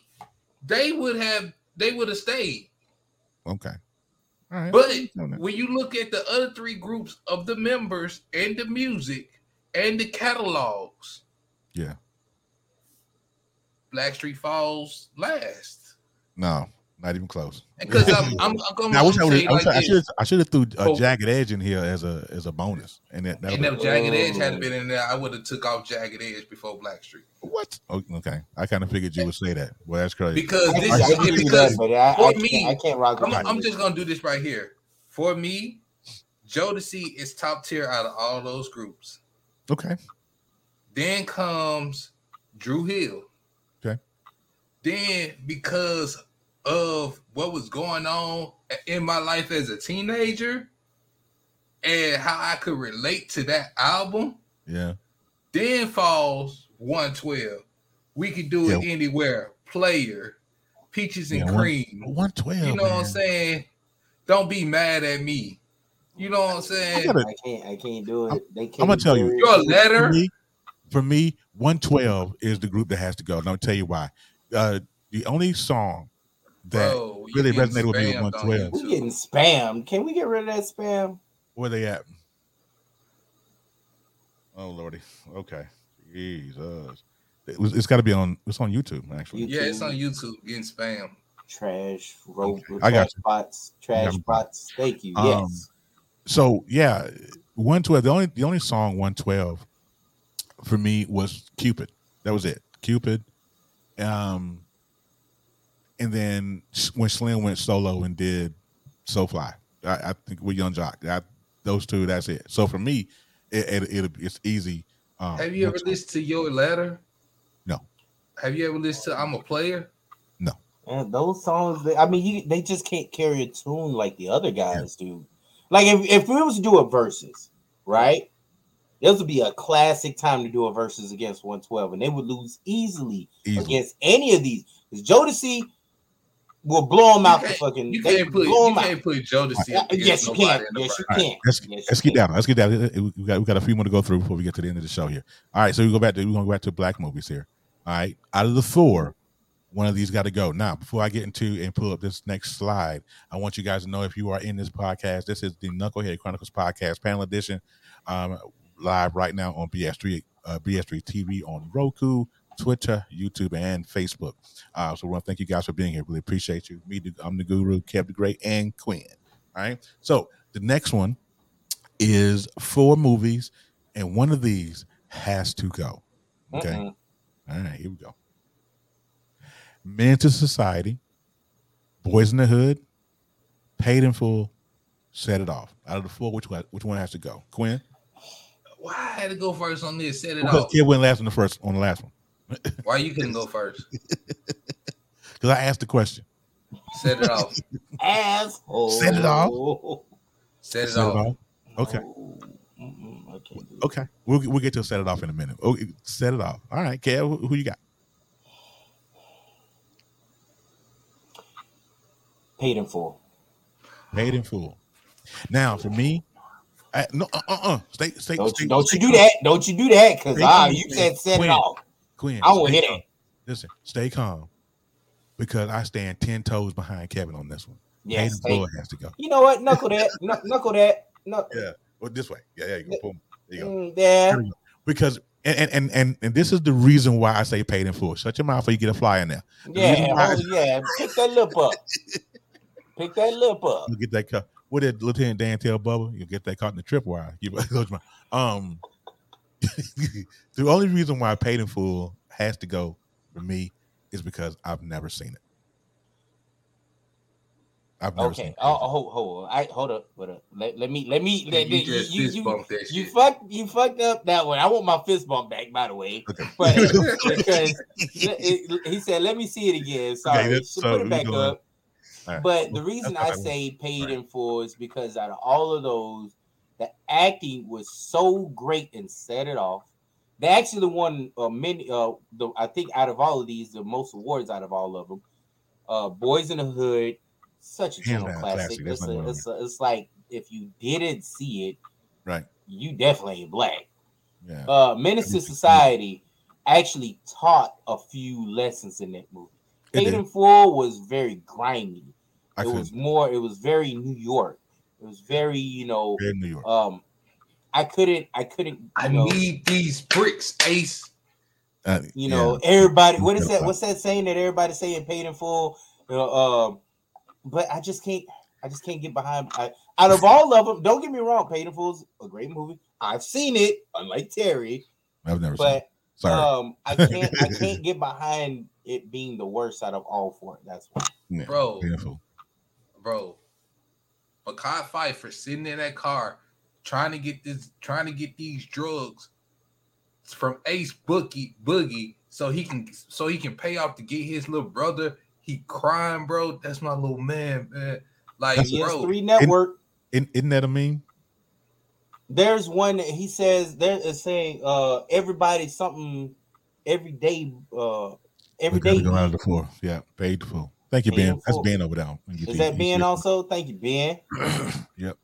they would have they would have stayed. okay, all right. But when you look at the other three groups of the members and the music and the catalogs, yeah, Blackstreet falls last. no, Not even close. Because I'm, I'm, I'm gonna I wish I, would, I, like I, I should I should have threw a Oh. jagged edge in here as a as a bonus, and that, that And if Jagged Edge had oh. been in there, I would have took off Jagged Edge before Black Blackstreet. what? Oh, okay, I kind of figured you would say that. Well, that's crazy. Because this I, is give you because that, but I, for I, me, can't, I can't rock I'm. I'm just gonna do this right here. For me, Jodeci is top tier out of all those groups. okay, Then comes Dru Hill. Okay. Then because of what was going on in my life as a teenager and how I could relate to that album, yeah, then falls 112. We could do it Yeah. anywhere. Player, peaches and Yeah, cream. one twelve. You know what I'm saying? Don't be mad at me. You know what I'm I saying? gotta, I can't. I can't do it. They can't I'm gonna tell you. do it. Your for letter. me, for me, one twelve is the group that has to go. And I'll tell you why. Uh, the only song that Bro, really resonated with me with on 112. We're getting spammed. Can we get rid of that spam? where they at? Oh lordy. Okay. Jesus. It was, it's got to be on. It's on YouTube actually. Yeah, it's on YouTube getting spam. Trash, rope, I got trash spots, trash got you. spots. Thank you. Um, yes. so yeah, one twelve. The only the only song one twelve for me was Cupid. That was it. Cupid. Um, and then when Slim went solo and did So Fly, I, I think with Yung Joc, that those two. That's it. So for me, it, it, it it's easy. Um, Have you ever what's- listened to Your Letter? No. Have you ever listened to I'm a Player? No. And those songs, they- I mean, you, they just can't carry a tune like the other guys do. Like if, if we was to do a versus, right? This would be a classic time to do a versus against 112, and they would lose easily easy? against any of these. Because Jodeci will blow them out the can't- fucking. You can't put blow you 'em out. can't put Jodeci Yeah, up against yes, you can. in the Yes, you fight. All right, can. let's Yes, let's you get down. Let's get down. We got we got a few more to go through before we get to the end of the show here. All right, so we go back to we're gonna go back to black movies here. All right, out of the four, one of these got to go. Now, before I get into and pull up this next slide, I want you guys to know if you are in this podcast, this is the Knucklehead Chronicles podcast panel edition, um, live right now on BS3 uh, BS3 TV on Roku, Twitter, YouTube, and Facebook. Uh, so, I want to thank you guys for being here. Really appreciate you. Me, I'm the Guru, Kev the Great, and Quinn. All right, so the next one is four movies, and one of these has to go. Okay. Mm-mm. All right, here we go. Menace to Society, Boys in the Hood, Paid in Full, Set It Off. Out of the four, which one? Which one has to go? Quinn, Why I had to go first on this? Set it because off. Kid went last on the first on the last one. Why you couldn't go first? Because I asked the question. Set it off. Asshole. Set it off. Set it Set It off. Off. Okay. Okay, we'll we'll get to set it off in a minute. Okay, set it off. All right, Kev, who, who you got? Paid in full. Paid in full. Now, for me, I, no, uh, uh, uh, stay, stay, Don't stay, you, don't stay you do calm. that. Don't you do that. Because ah, you Quinn. said set Quinn. it off. Quinn, I won't hit him. Listen, stay calm, because I stand ten toes behind Kevin on this one. Yes. Paid in has to go. You know what? Knuckle that. Knuck- Knuckle that. No. Yeah, well, this way. Yeah, yeah, you go. Boom. There you go. Mm, yeah. Because and and and and this is the reason why I say paid in full. Shut your mouth, or you get a fly in there. Yeah. reason why- Oh, yeah. Pick that lip up. Pick that lip up. You get that cut. What did Lieutenant Dan tell Bubba? You get that caught in the tripwire. You close your mouth. Um, the only reason why paid in full has to go for me is because I've never seen it. I've never seen Okay. it. Oh, hold, hold. I hold up. Hold up. Let, let me. Let me. Let, You you, just you, fist you, bumped that you shit. fucked. You fucked up that one. I want my fist bump back. By the way. Okay. But because it- he said, "Let me see it again." Sorry, that's- so so put it back go- up. All right. But the reason that's I I say paid Right. in full is because out of all of those, the acting was so great and set it off. They actually won uh, many. Uh, the I think out of all of these, the most awards out of all of them. Uh, Boys in the Hood, such a general classic. classic. It's, a, it's, a, it's like if you didn't see it, Right. you definitely ain't black. Yeah. Uh, Menace to Society actually taught a few lessons in that movie. It Paid Full was very grimy. I it was more. It was very New York. It was very, you know. in New York. Um, I couldn't. I couldn't. You I know. need these bricks, Ace. Uh, you yeah. know, everybody. What is that? What's that saying that everybody's saying paid in full? Uh, um, but I just can't. I just can't get behind. I, out of all of them, don't get me wrong, Paid in Full's a great movie. I've seen it, unlike Terry, I've never seen. It. but Sorry, um, I can't. I can't get behind it being the worst out of all four. That's why. Yeah, Bro. Painful. bro. Mekhi Phifer sitting in that car trying to get this, trying to get these drugs from Ace Boogie Boogie so he can so he can pay off to get his little brother. He crying, bro. That's my little man, man. Like, That's- bro, BS3 Network. Isn't, isn't that a meme? There's one that he says there is saying uh everybody something every day uh every We go out of the floor. Yeah, paid full. Thank you, Paid Ben. That's. Ben over there. Let Is that Ben also? Thank you, Ben. Yep.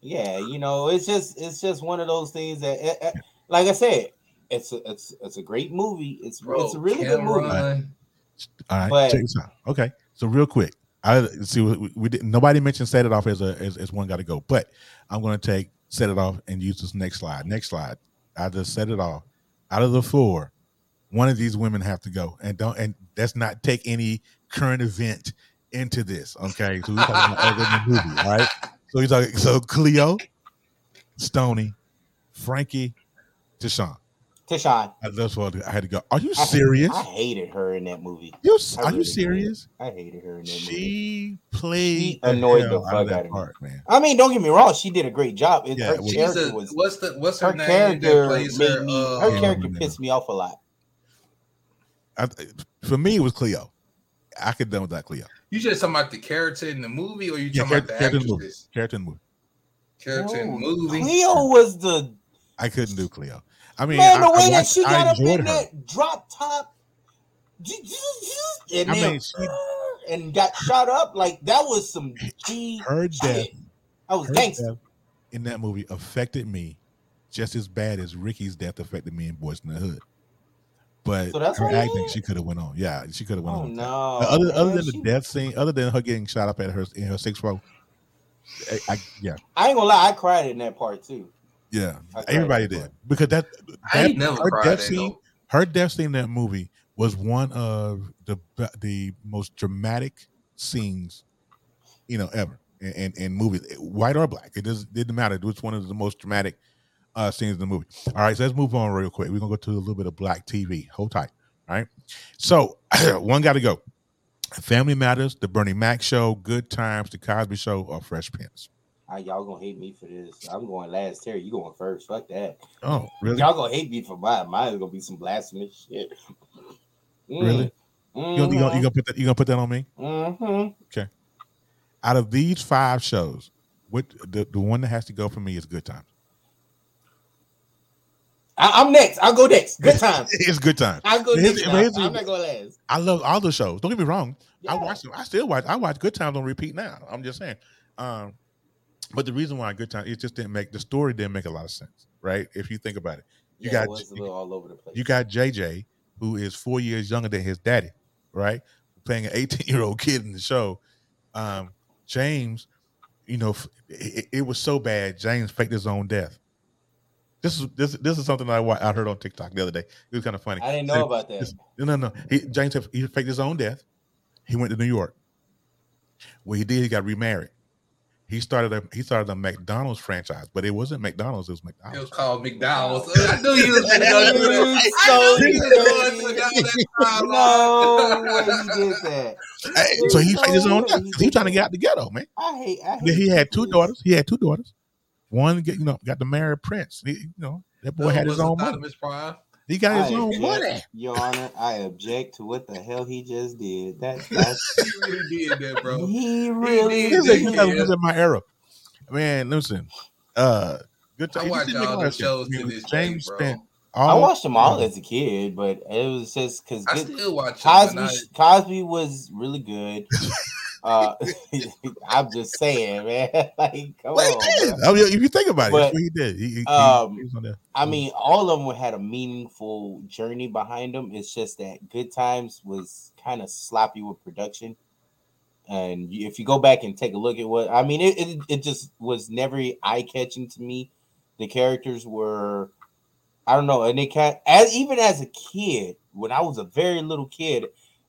Yeah, you know, it's just it's just one of those things that eh, eh, like I said, it's a it's it's a great movie. It's bro, it's a really good movie. Cameron, All right, But- check this out. Okay, so real quick, I see we, we didn't. Nobody mentioned set it off as a as, as one got to go, but I'm going to take set it off and use this next slide. Next slide. I just set it off. Out of the four, one of these women have to go, and don't and let's not take any current event into this. Okay, so we're talking about other than movie, all right? So he's talking. So Cleo, Stony, Frankie, Deshaun. Tishawn. That's what I had to go. Are you I- serious? I hated her in that movie. You, are you really did. serious? I hated her in that movie. She played She annoyed the hell out fuck of that out of me. part, man. I mean, don't get me wrong, she did a great job. It, Yeah, her it was- she's character a, was what's the what's her, her name character plays made her? me uh, her character pissed me off a lot. I, for me, it was Cleo. I could done with that Cleo. You just talking about the character in the movie, or you Yeah, talking about the character in the movie. actress? Character in the movie. Character in the No, movie. Cleo was the I couldn't do Cleo. I mean, man. The I, I way that watched- she got up in her. that drop top, and I then mean, she- and got shot up like that was some G Her death, shit. I was her gangster. in that movie affected me just as bad as Ricky's death affected me in Boys in the Hood. But So her acting, she could have went on. Yeah, she could have went Oh on. no! other other man, than the she- death scene, other than her getting shot up at her in her sixth row, I, I, yeah, I ain't gonna lie, I cried in that part too. yeah, everybody did part. because that, I that ain't her cried death at scene, no. her death scene in that movie was one of the the most dramatic scenes, you know, ever in, in, in movies, white or black. It doesn't didn't matter. It was one of the most dramatic uh, scenes in the movie. All right, so let's move on real quick. We're gonna go to a little bit of black TV. Hold tight. All right. So one got to go. Family Matters, The Bernie Mac Show, Good Times, The Cosby Show, or Fresh Prince. Ah, y'all gonna hate me for this. I'm going last. Terry, you going first? Fuck that. Oh, really? Y'all gonna hate me for mine. Mine's gonna be some blasphemous shit. Mm. Really? You gonna, you, gonna, you gonna put that? You gonna put that on me? Mm-hmm. Okay. Out of these five shows, what the, the one that has to go for me is Good Times. I, am next. I'll go next. Good time. It's Good time. I'll go Here's- next. now. I'm not going last. I love all the shows. Don't get me wrong. I watch them. I still watch. I watch Good Times on repeat now. I'm just saying. Um, but the reason why Good Times it just didn't make the story didn't make a lot of sense, right? If you think about it, you yeah, got it was a little all over the place. you got JJ who is four years younger than his daddy, right? Playing an 18 year old kid in the show. Um, James, you know, it, it was so bad. James faked his own death. This is this this is something I I heard on TikTok the other day. It was kind of funny. I didn't know So- about that. this- no, no, no. He, James he faked his own death. He went to New York. What he did, he got remarried. He started a he started a McDonald's franchise, but it wasn't McDonald's. It was McDonald's. It was called McDonald's. I knew he was gonna go. I So knew he was going to go that time. no way he did that. Hey, so he faked his own No death. way he 'cause He did trying to get out the ghetto, man. I hate. I hate he had two daughters. He had two daughters. One get you know got to marry a prince. He, you know that boy had his own money. Prime. He got his I own object, money. Your Honor, I object to what the hell he just did. That that's He really did that, bro. he really did. This is, Yeah. this in my era, man. Listen, uh, good I time. watch all the shows to this day, James bro. spent I watched them all as a kid, but it was just because I still watch. Cosby Cosby was really good. Uh, I'm just saying, man. Like, come Well, on. I mean, if you think about it, But, what he did. He, he, um, he was on there. I mean, all of them had a meaningful journey behind them. It's just that Good Times was kind of sloppy with production. And if you go back and take a look at what I mean, it it, it just was never eye catching to me. The characters were, I don't know, and they can as even as a kid, when I was a very little kid,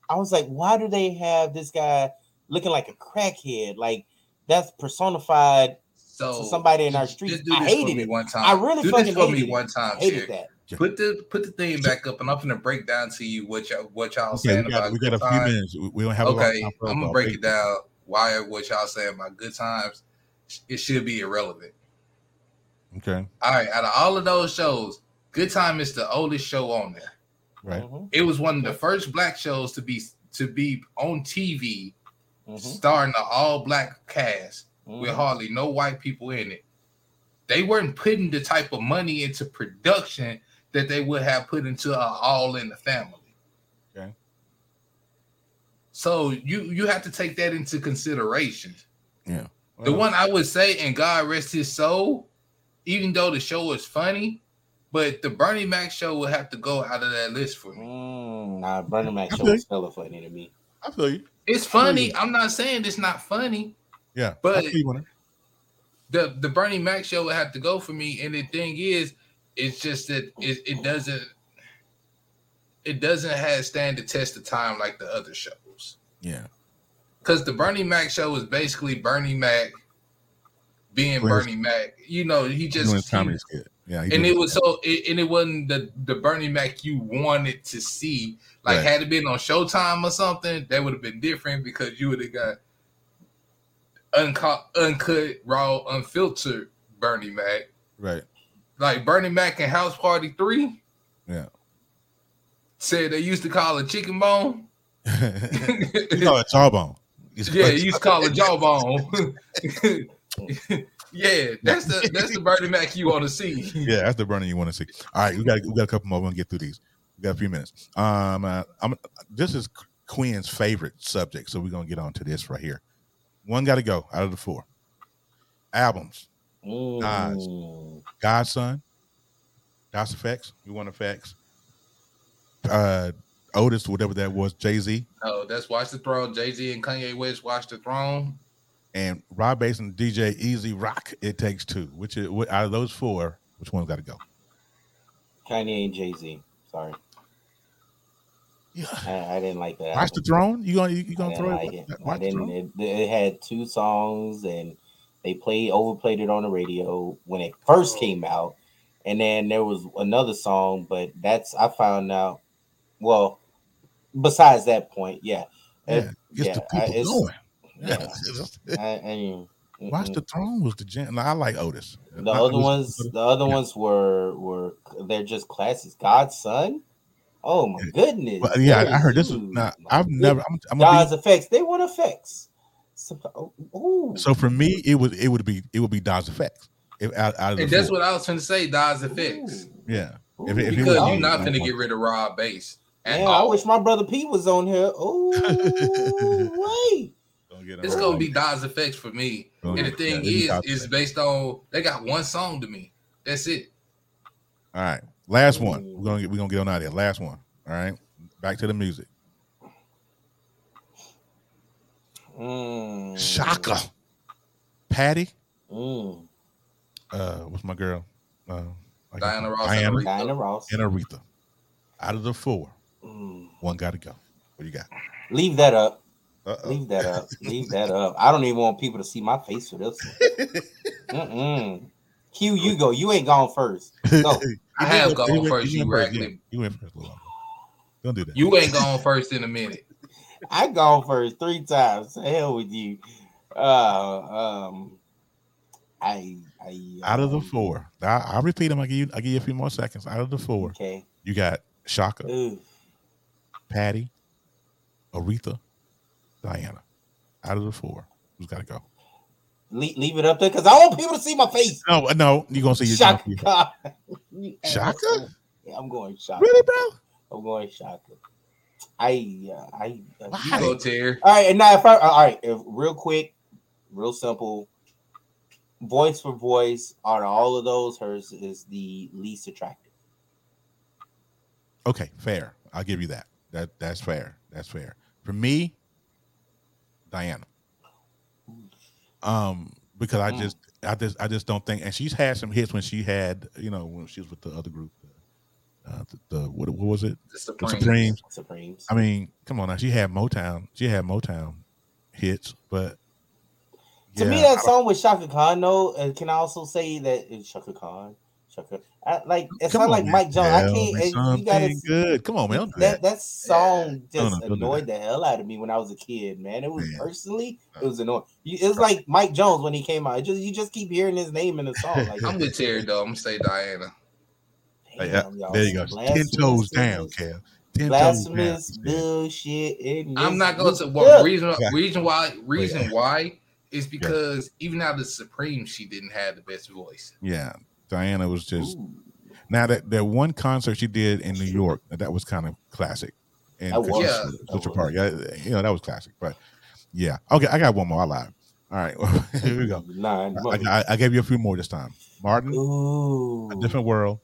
I was like, why do they have this guy looking like a crackhead. Like that's personified So to somebody in our just streets. do I this for hated me it. one time. I really do fucking this for me hated it. one time. I hated that. Put the put the thing back up, and I'm gonna break down to you what y'all what y'all Okay, saying we got, about we got a few times. minutes. We, we don't have a lot of Okay, time for I'm gonna break eight. it down. Why what y'all saying about good times? It should be irrelevant. Okay, All right, out of all of those shows, Good Time is the oldest show on there. right. Mhm, It was one of the first black shows to be to be on TV, mhm, starring an all black cast with mhm. hardly no white people in it. They weren't putting the type of money into production that they would have put into a All in the Family. Okay. So you you have to take that into consideration. Yeah. The one I would say, and God rest his soul, even though the show is funny, but the Bernie Mac show would have to go out of that list for me. Mm, nah, Bernie Mac show Okay. was hella funny to me. I feel you. It's funny. I'm not saying it's not funny. Yeah, But- I feel you on it. The the Bernie Mac show would have to go for me. And the thing is, it's just that it, it doesn't it doesn't have stand the test of time like the other shows. yeah, Because the Bernie Mac show is basically Bernie Mac being Well, Bernie Mac. You know, he just he- comedy skit. Yeah, and it was so it, and it wasn't the the Bernie Mac you wanted to see. Like Right. had it been on Showtime or something, that would have been different because you would have got uncut, uncut, raw, unfiltered Bernie Mac. right. Like Bernie Mac in House Party Three Yeah. said they used to call it chicken bone. you call it jawbone. Yeah, he used to call it jawbone. yeah, that's the that's the Bernie Mac you want to see. yeah, that's the burning you want to see. All right, we got we got a couple more. We're gonna get through these. We got a few minutes. Um, uh, I'm this is Quinn's favorite subject, so we're gonna get on to this right here. One got to go out of the four albums. Mm. God's Son, Das EFX, We Want EFX, uh, Otis, whatever that was, Jay Z, Oh, that's Watch the Throne. Jay Z and Kanye West Watch the Throne. and Rob Bass and DJ E-Z Rock. It takes two. Which is out of those four, which one's got to go? Kanye and Jay Z. Sorry, Yeah. I, I didn't like that. Watch the Throne. You gonna you, gonna throw like it? it. I didn't. Throne? It, it had two songs, and they played overplayed it on the radio when it first oh. came out, and then there was another song, but that's I found out. Well, besides that point, yeah, uh, Yeah, It- gets yeah, the I- people it's- going. yeah. Yeah. I, I mean, Watch mm-mm. the Throne was the jam. I like Otis. The I- other Otis- ones, the other yeah. ones were were they're just classics. God's son. Oh my goodness. Well, yeah, I- I heard this. is- Was, nah, my I've goodness. never. I'm, I'm gonna God's effects. They want effects. So, oh, so for me, it would it would be it would be Das EFX. If out, out of And that's four. what I was trying to say, Das EFX. Ooh. Yeah. Ooh. If if Because was- you're not going to get rid of Rob Bass. At Man, I wish my brother Pete was on here. Oh, wait. It's gonna be Das EFX for me. don't And the thing yeah, is, is based on they got one song to me. That's it. All right. Last one. We're gonna get we're gonna get on out of here. Last one. All right. Back to the music. Mm. Chaka. Patti. Mm. Uh, what's my girl? Uh, I guess- Diana Ross and Aretha. Diana Ross. and Aretha. Out of the four, Mm. one got to go. What do you got? Leave that up. Uh-oh. Leave that up. Leave that up. I don't even want people to see my face for this one. Mm-mm. Q, you go. You ain't gone first. Go. I have gone went- first, you went raggedy. yeah. You went first. Lil. Don't do that. You ain't going first in a minute. I gone first three times. Hell with you. Uh, um, I, I out of the um, four, I, I'll repeat them. I give you. I give you a few more seconds. Out of the four, Okay. you got Chaka, Ooh. Patti, Aretha, Diana. Out of the four, who's got to go? Leave, leave it up there because I want people to see my face. No, no, you're gonna see your Chaka. You Chaka? Yeah, I'm going Chaka. Really, bro? I'm going Chaka. I, uh, I. Uh, Why? You go, Terry. All right, and now if I, all right, if, real quick, real simple. Voice for voice, out of all of those, hers is the least attractive. Okay, fair. I'll give you that. That that's fair. That's fair. For me, Diana. Um, because I Mm. just I just I just don't think and she's had some hits when she had, you know, when she was with the other group. Uh the, the what, what was it? The The Supreme. Supremes. Supremes. I mean, come on now. She had Motown. She had Motown hits, but To me, that song with Chaka Khan, though, and can I also say that it's Chaka Khan? Chaka, I, like it come sounds on, like man. Mike Jones. I Tell can't. me and You something gotta. good. Come on, man. Don't do That that. that song No, just no, don't do annoyed that. the hell out of me when I was a kid, man. It was Man. personally, it was annoying. You- It was like Mike Jones when he came out. It just you just keep hearing his name in the song. Like, I'm with Terry though. I'm gonna say Diana. Hey, uh, damn, y'all, there you go. Ten toes down, business. Kev. Ten Blasphemous toes down. bullshit. in I'm not going to. book. Well, reason Yeah. reason why reason Yeah. why is because even out of the Supreme, she didn't have the best voice. Yeah, Diana was just Ooh, now that that one concert she did in New York that was kind of classic. And That was. Yeah. Central That Park, yeah, you know that was classic. But yeah, okay, I got one more. I lied. All right, here we go. Nine I. I, I gave you a few more this time. Martin, Ooh. A Different World,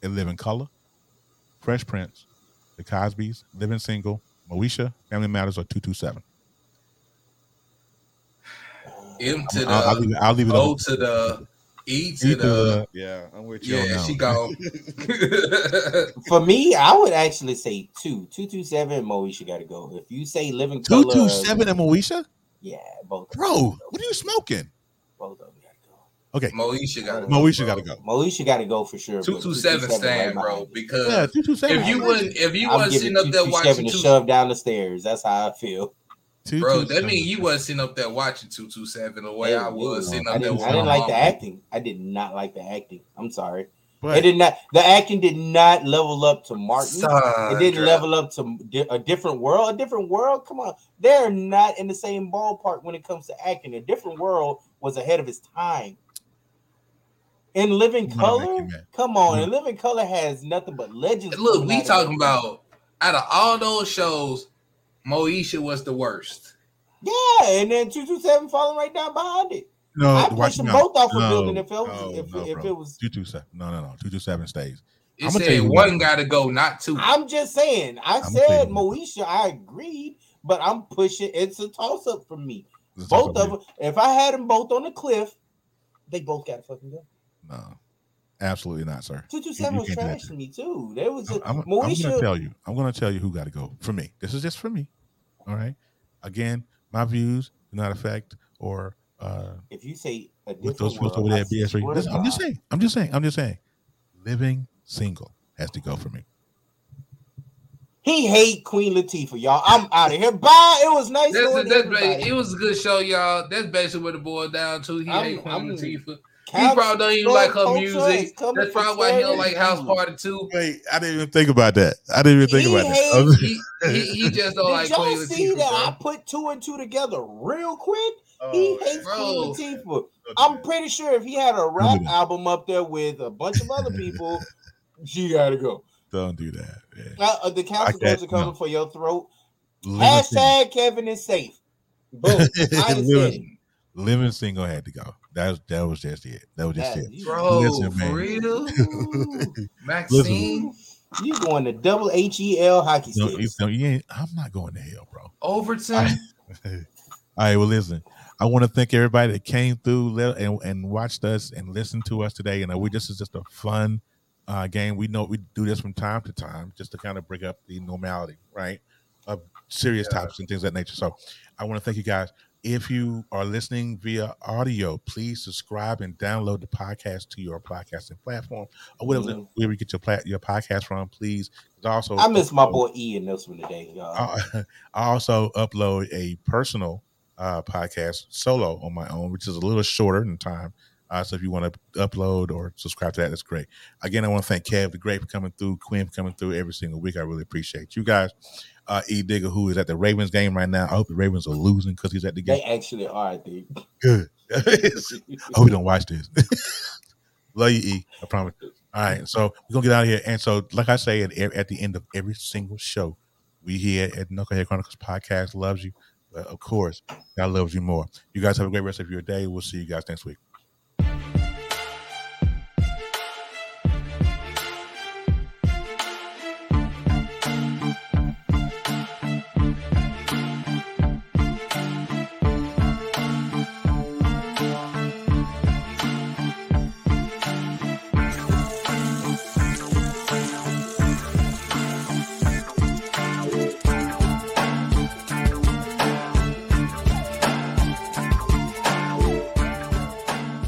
They live In Living Color, Fresh Prince, The Cosbys, Living Single, Moesha, Family Matters, or two two seven. M to the I'll, I'll leave, it- I'll leave it O up. to the E to E the yeah, I'm with you. yeah. that She one. gone. For me, I would actually say two. Two two seven. Moesha got to go. If you say living Two color, two seven and Moesha, Yeah, both. bro. What are you smoking? Both of them got to go. Okay, Moesha got to Moesha got to go. Moesha got to go for sure. Two seven 227 stand, right bro. Because Yeah, two two seven. if you wouldn't, if you I'm wasn't giving sitting up there 227 watching to two, shove down the stairs. That's how I feel. Two, bro, two, that seven. mean you wasn't sitting up there watching two two seven the way It- I it was sitting I up there. didn't, I didn't my like the acting. I did not like the acting. I'm sorry. But it did not. The acting did not level up to Martin. It didn't level up to a different world. A different world. Come on, they're not in the same ballpark when it comes to acting. A different world was ahead of its time. In Living I'm Color, come on. Mhm. In Living Color has nothing but legends. Look, we talking about out of all those shows, Moesha was the worst. yeah, and then two two seven falling right down behind it. no, I watch pushed them no, both off a no, building if it was no, if, no, if it was. two two seven. No, no, no. Two two seven stays. It I'ma tell said you who one got got to go, not two. I'm just saying. I I'ma said you. Moesha. I agreed, but I'm pushing. It's a toss up for me. Both of them. If I had them both on the cliff, they both got to fucking go. No, absolutely not, sir. Two two You- seven you was can't do that trash to to me too. There was I'm, a I'm, I'm gonna tell you. I'm gonna tell you who got to go for me. This is just for me. All right. Again, my views do not affect or uh if you say a with those world, folks over there I at BS3. swear to Listen, I'm just saying. I'm just saying. I'm just saying. Living single has to go for me. He hate Queen Latifah, y'all. I'm out of here. Bye. It was nice That's, that's, it was a good show, y'all. That's basically what it boiled down to. He I'm- hate Queen I'm- Latifah. He probably don't even like her music. That's probably why he don't like House Party too. Wait, I didn't even think about that. I didn't even think He about hates- that. He, he, he just don't Did like y'all Queen see Latifah, that I put two and two together real quick? Oh, He hates bro. Queen Latifah. I'm pretty sure if he had a rap Don't do that. album up there with a bunch of other people, she gotta go. Don't do that. Yeah. Uh, uh, the council Like are coming no. for your throat. Living single. Hashtag Kevin is safe. Boom. I just said it. living, living single had to go. That was that was just it. That was just That- it. Bro, Listen, for man. real? Ooh, Maxine, you going to double H E L hockey No, you, sticks? no, you ain't, I'm not going to hell, bro. Overton. All right, well, listen. I want to thank everybody that came through and, and watched us and listened to us today. And uh, we this is just a fun uh, game. We know we do this from time to time just to kind of bring up the normality, right, of serious Yeah. topics and things of that nature. So I want to thank you guys. If you are listening via audio, please subscribe and download the podcast to your podcasting platform or whatever Mhm. wherever you get your plat- your podcast from. Please. Also I miss my boy E in this one today, y'all. I, I also upload a personal uh, podcast solo on my own, which is a little shorter in time. Uh, so if you want to upload or subscribe to that, that's great. Again, I want to thank Kev the Great for coming through, Quinn for coming through every single week. I really appreciate you guys. Uh, E Digger, who is at the Ravens game right now. I hope the Ravens are losing because he's at the game. They actually are, I think. Good. I hope you don't watch this. Love you, E. I promise. All right, so we're gonna get out of here. And so, like I say at, at the end of every single show, we here at Knucklehead Chronicles Podcast loves you, but of course, God loves you more. You guys have a great rest of your day. We'll see you guys next week.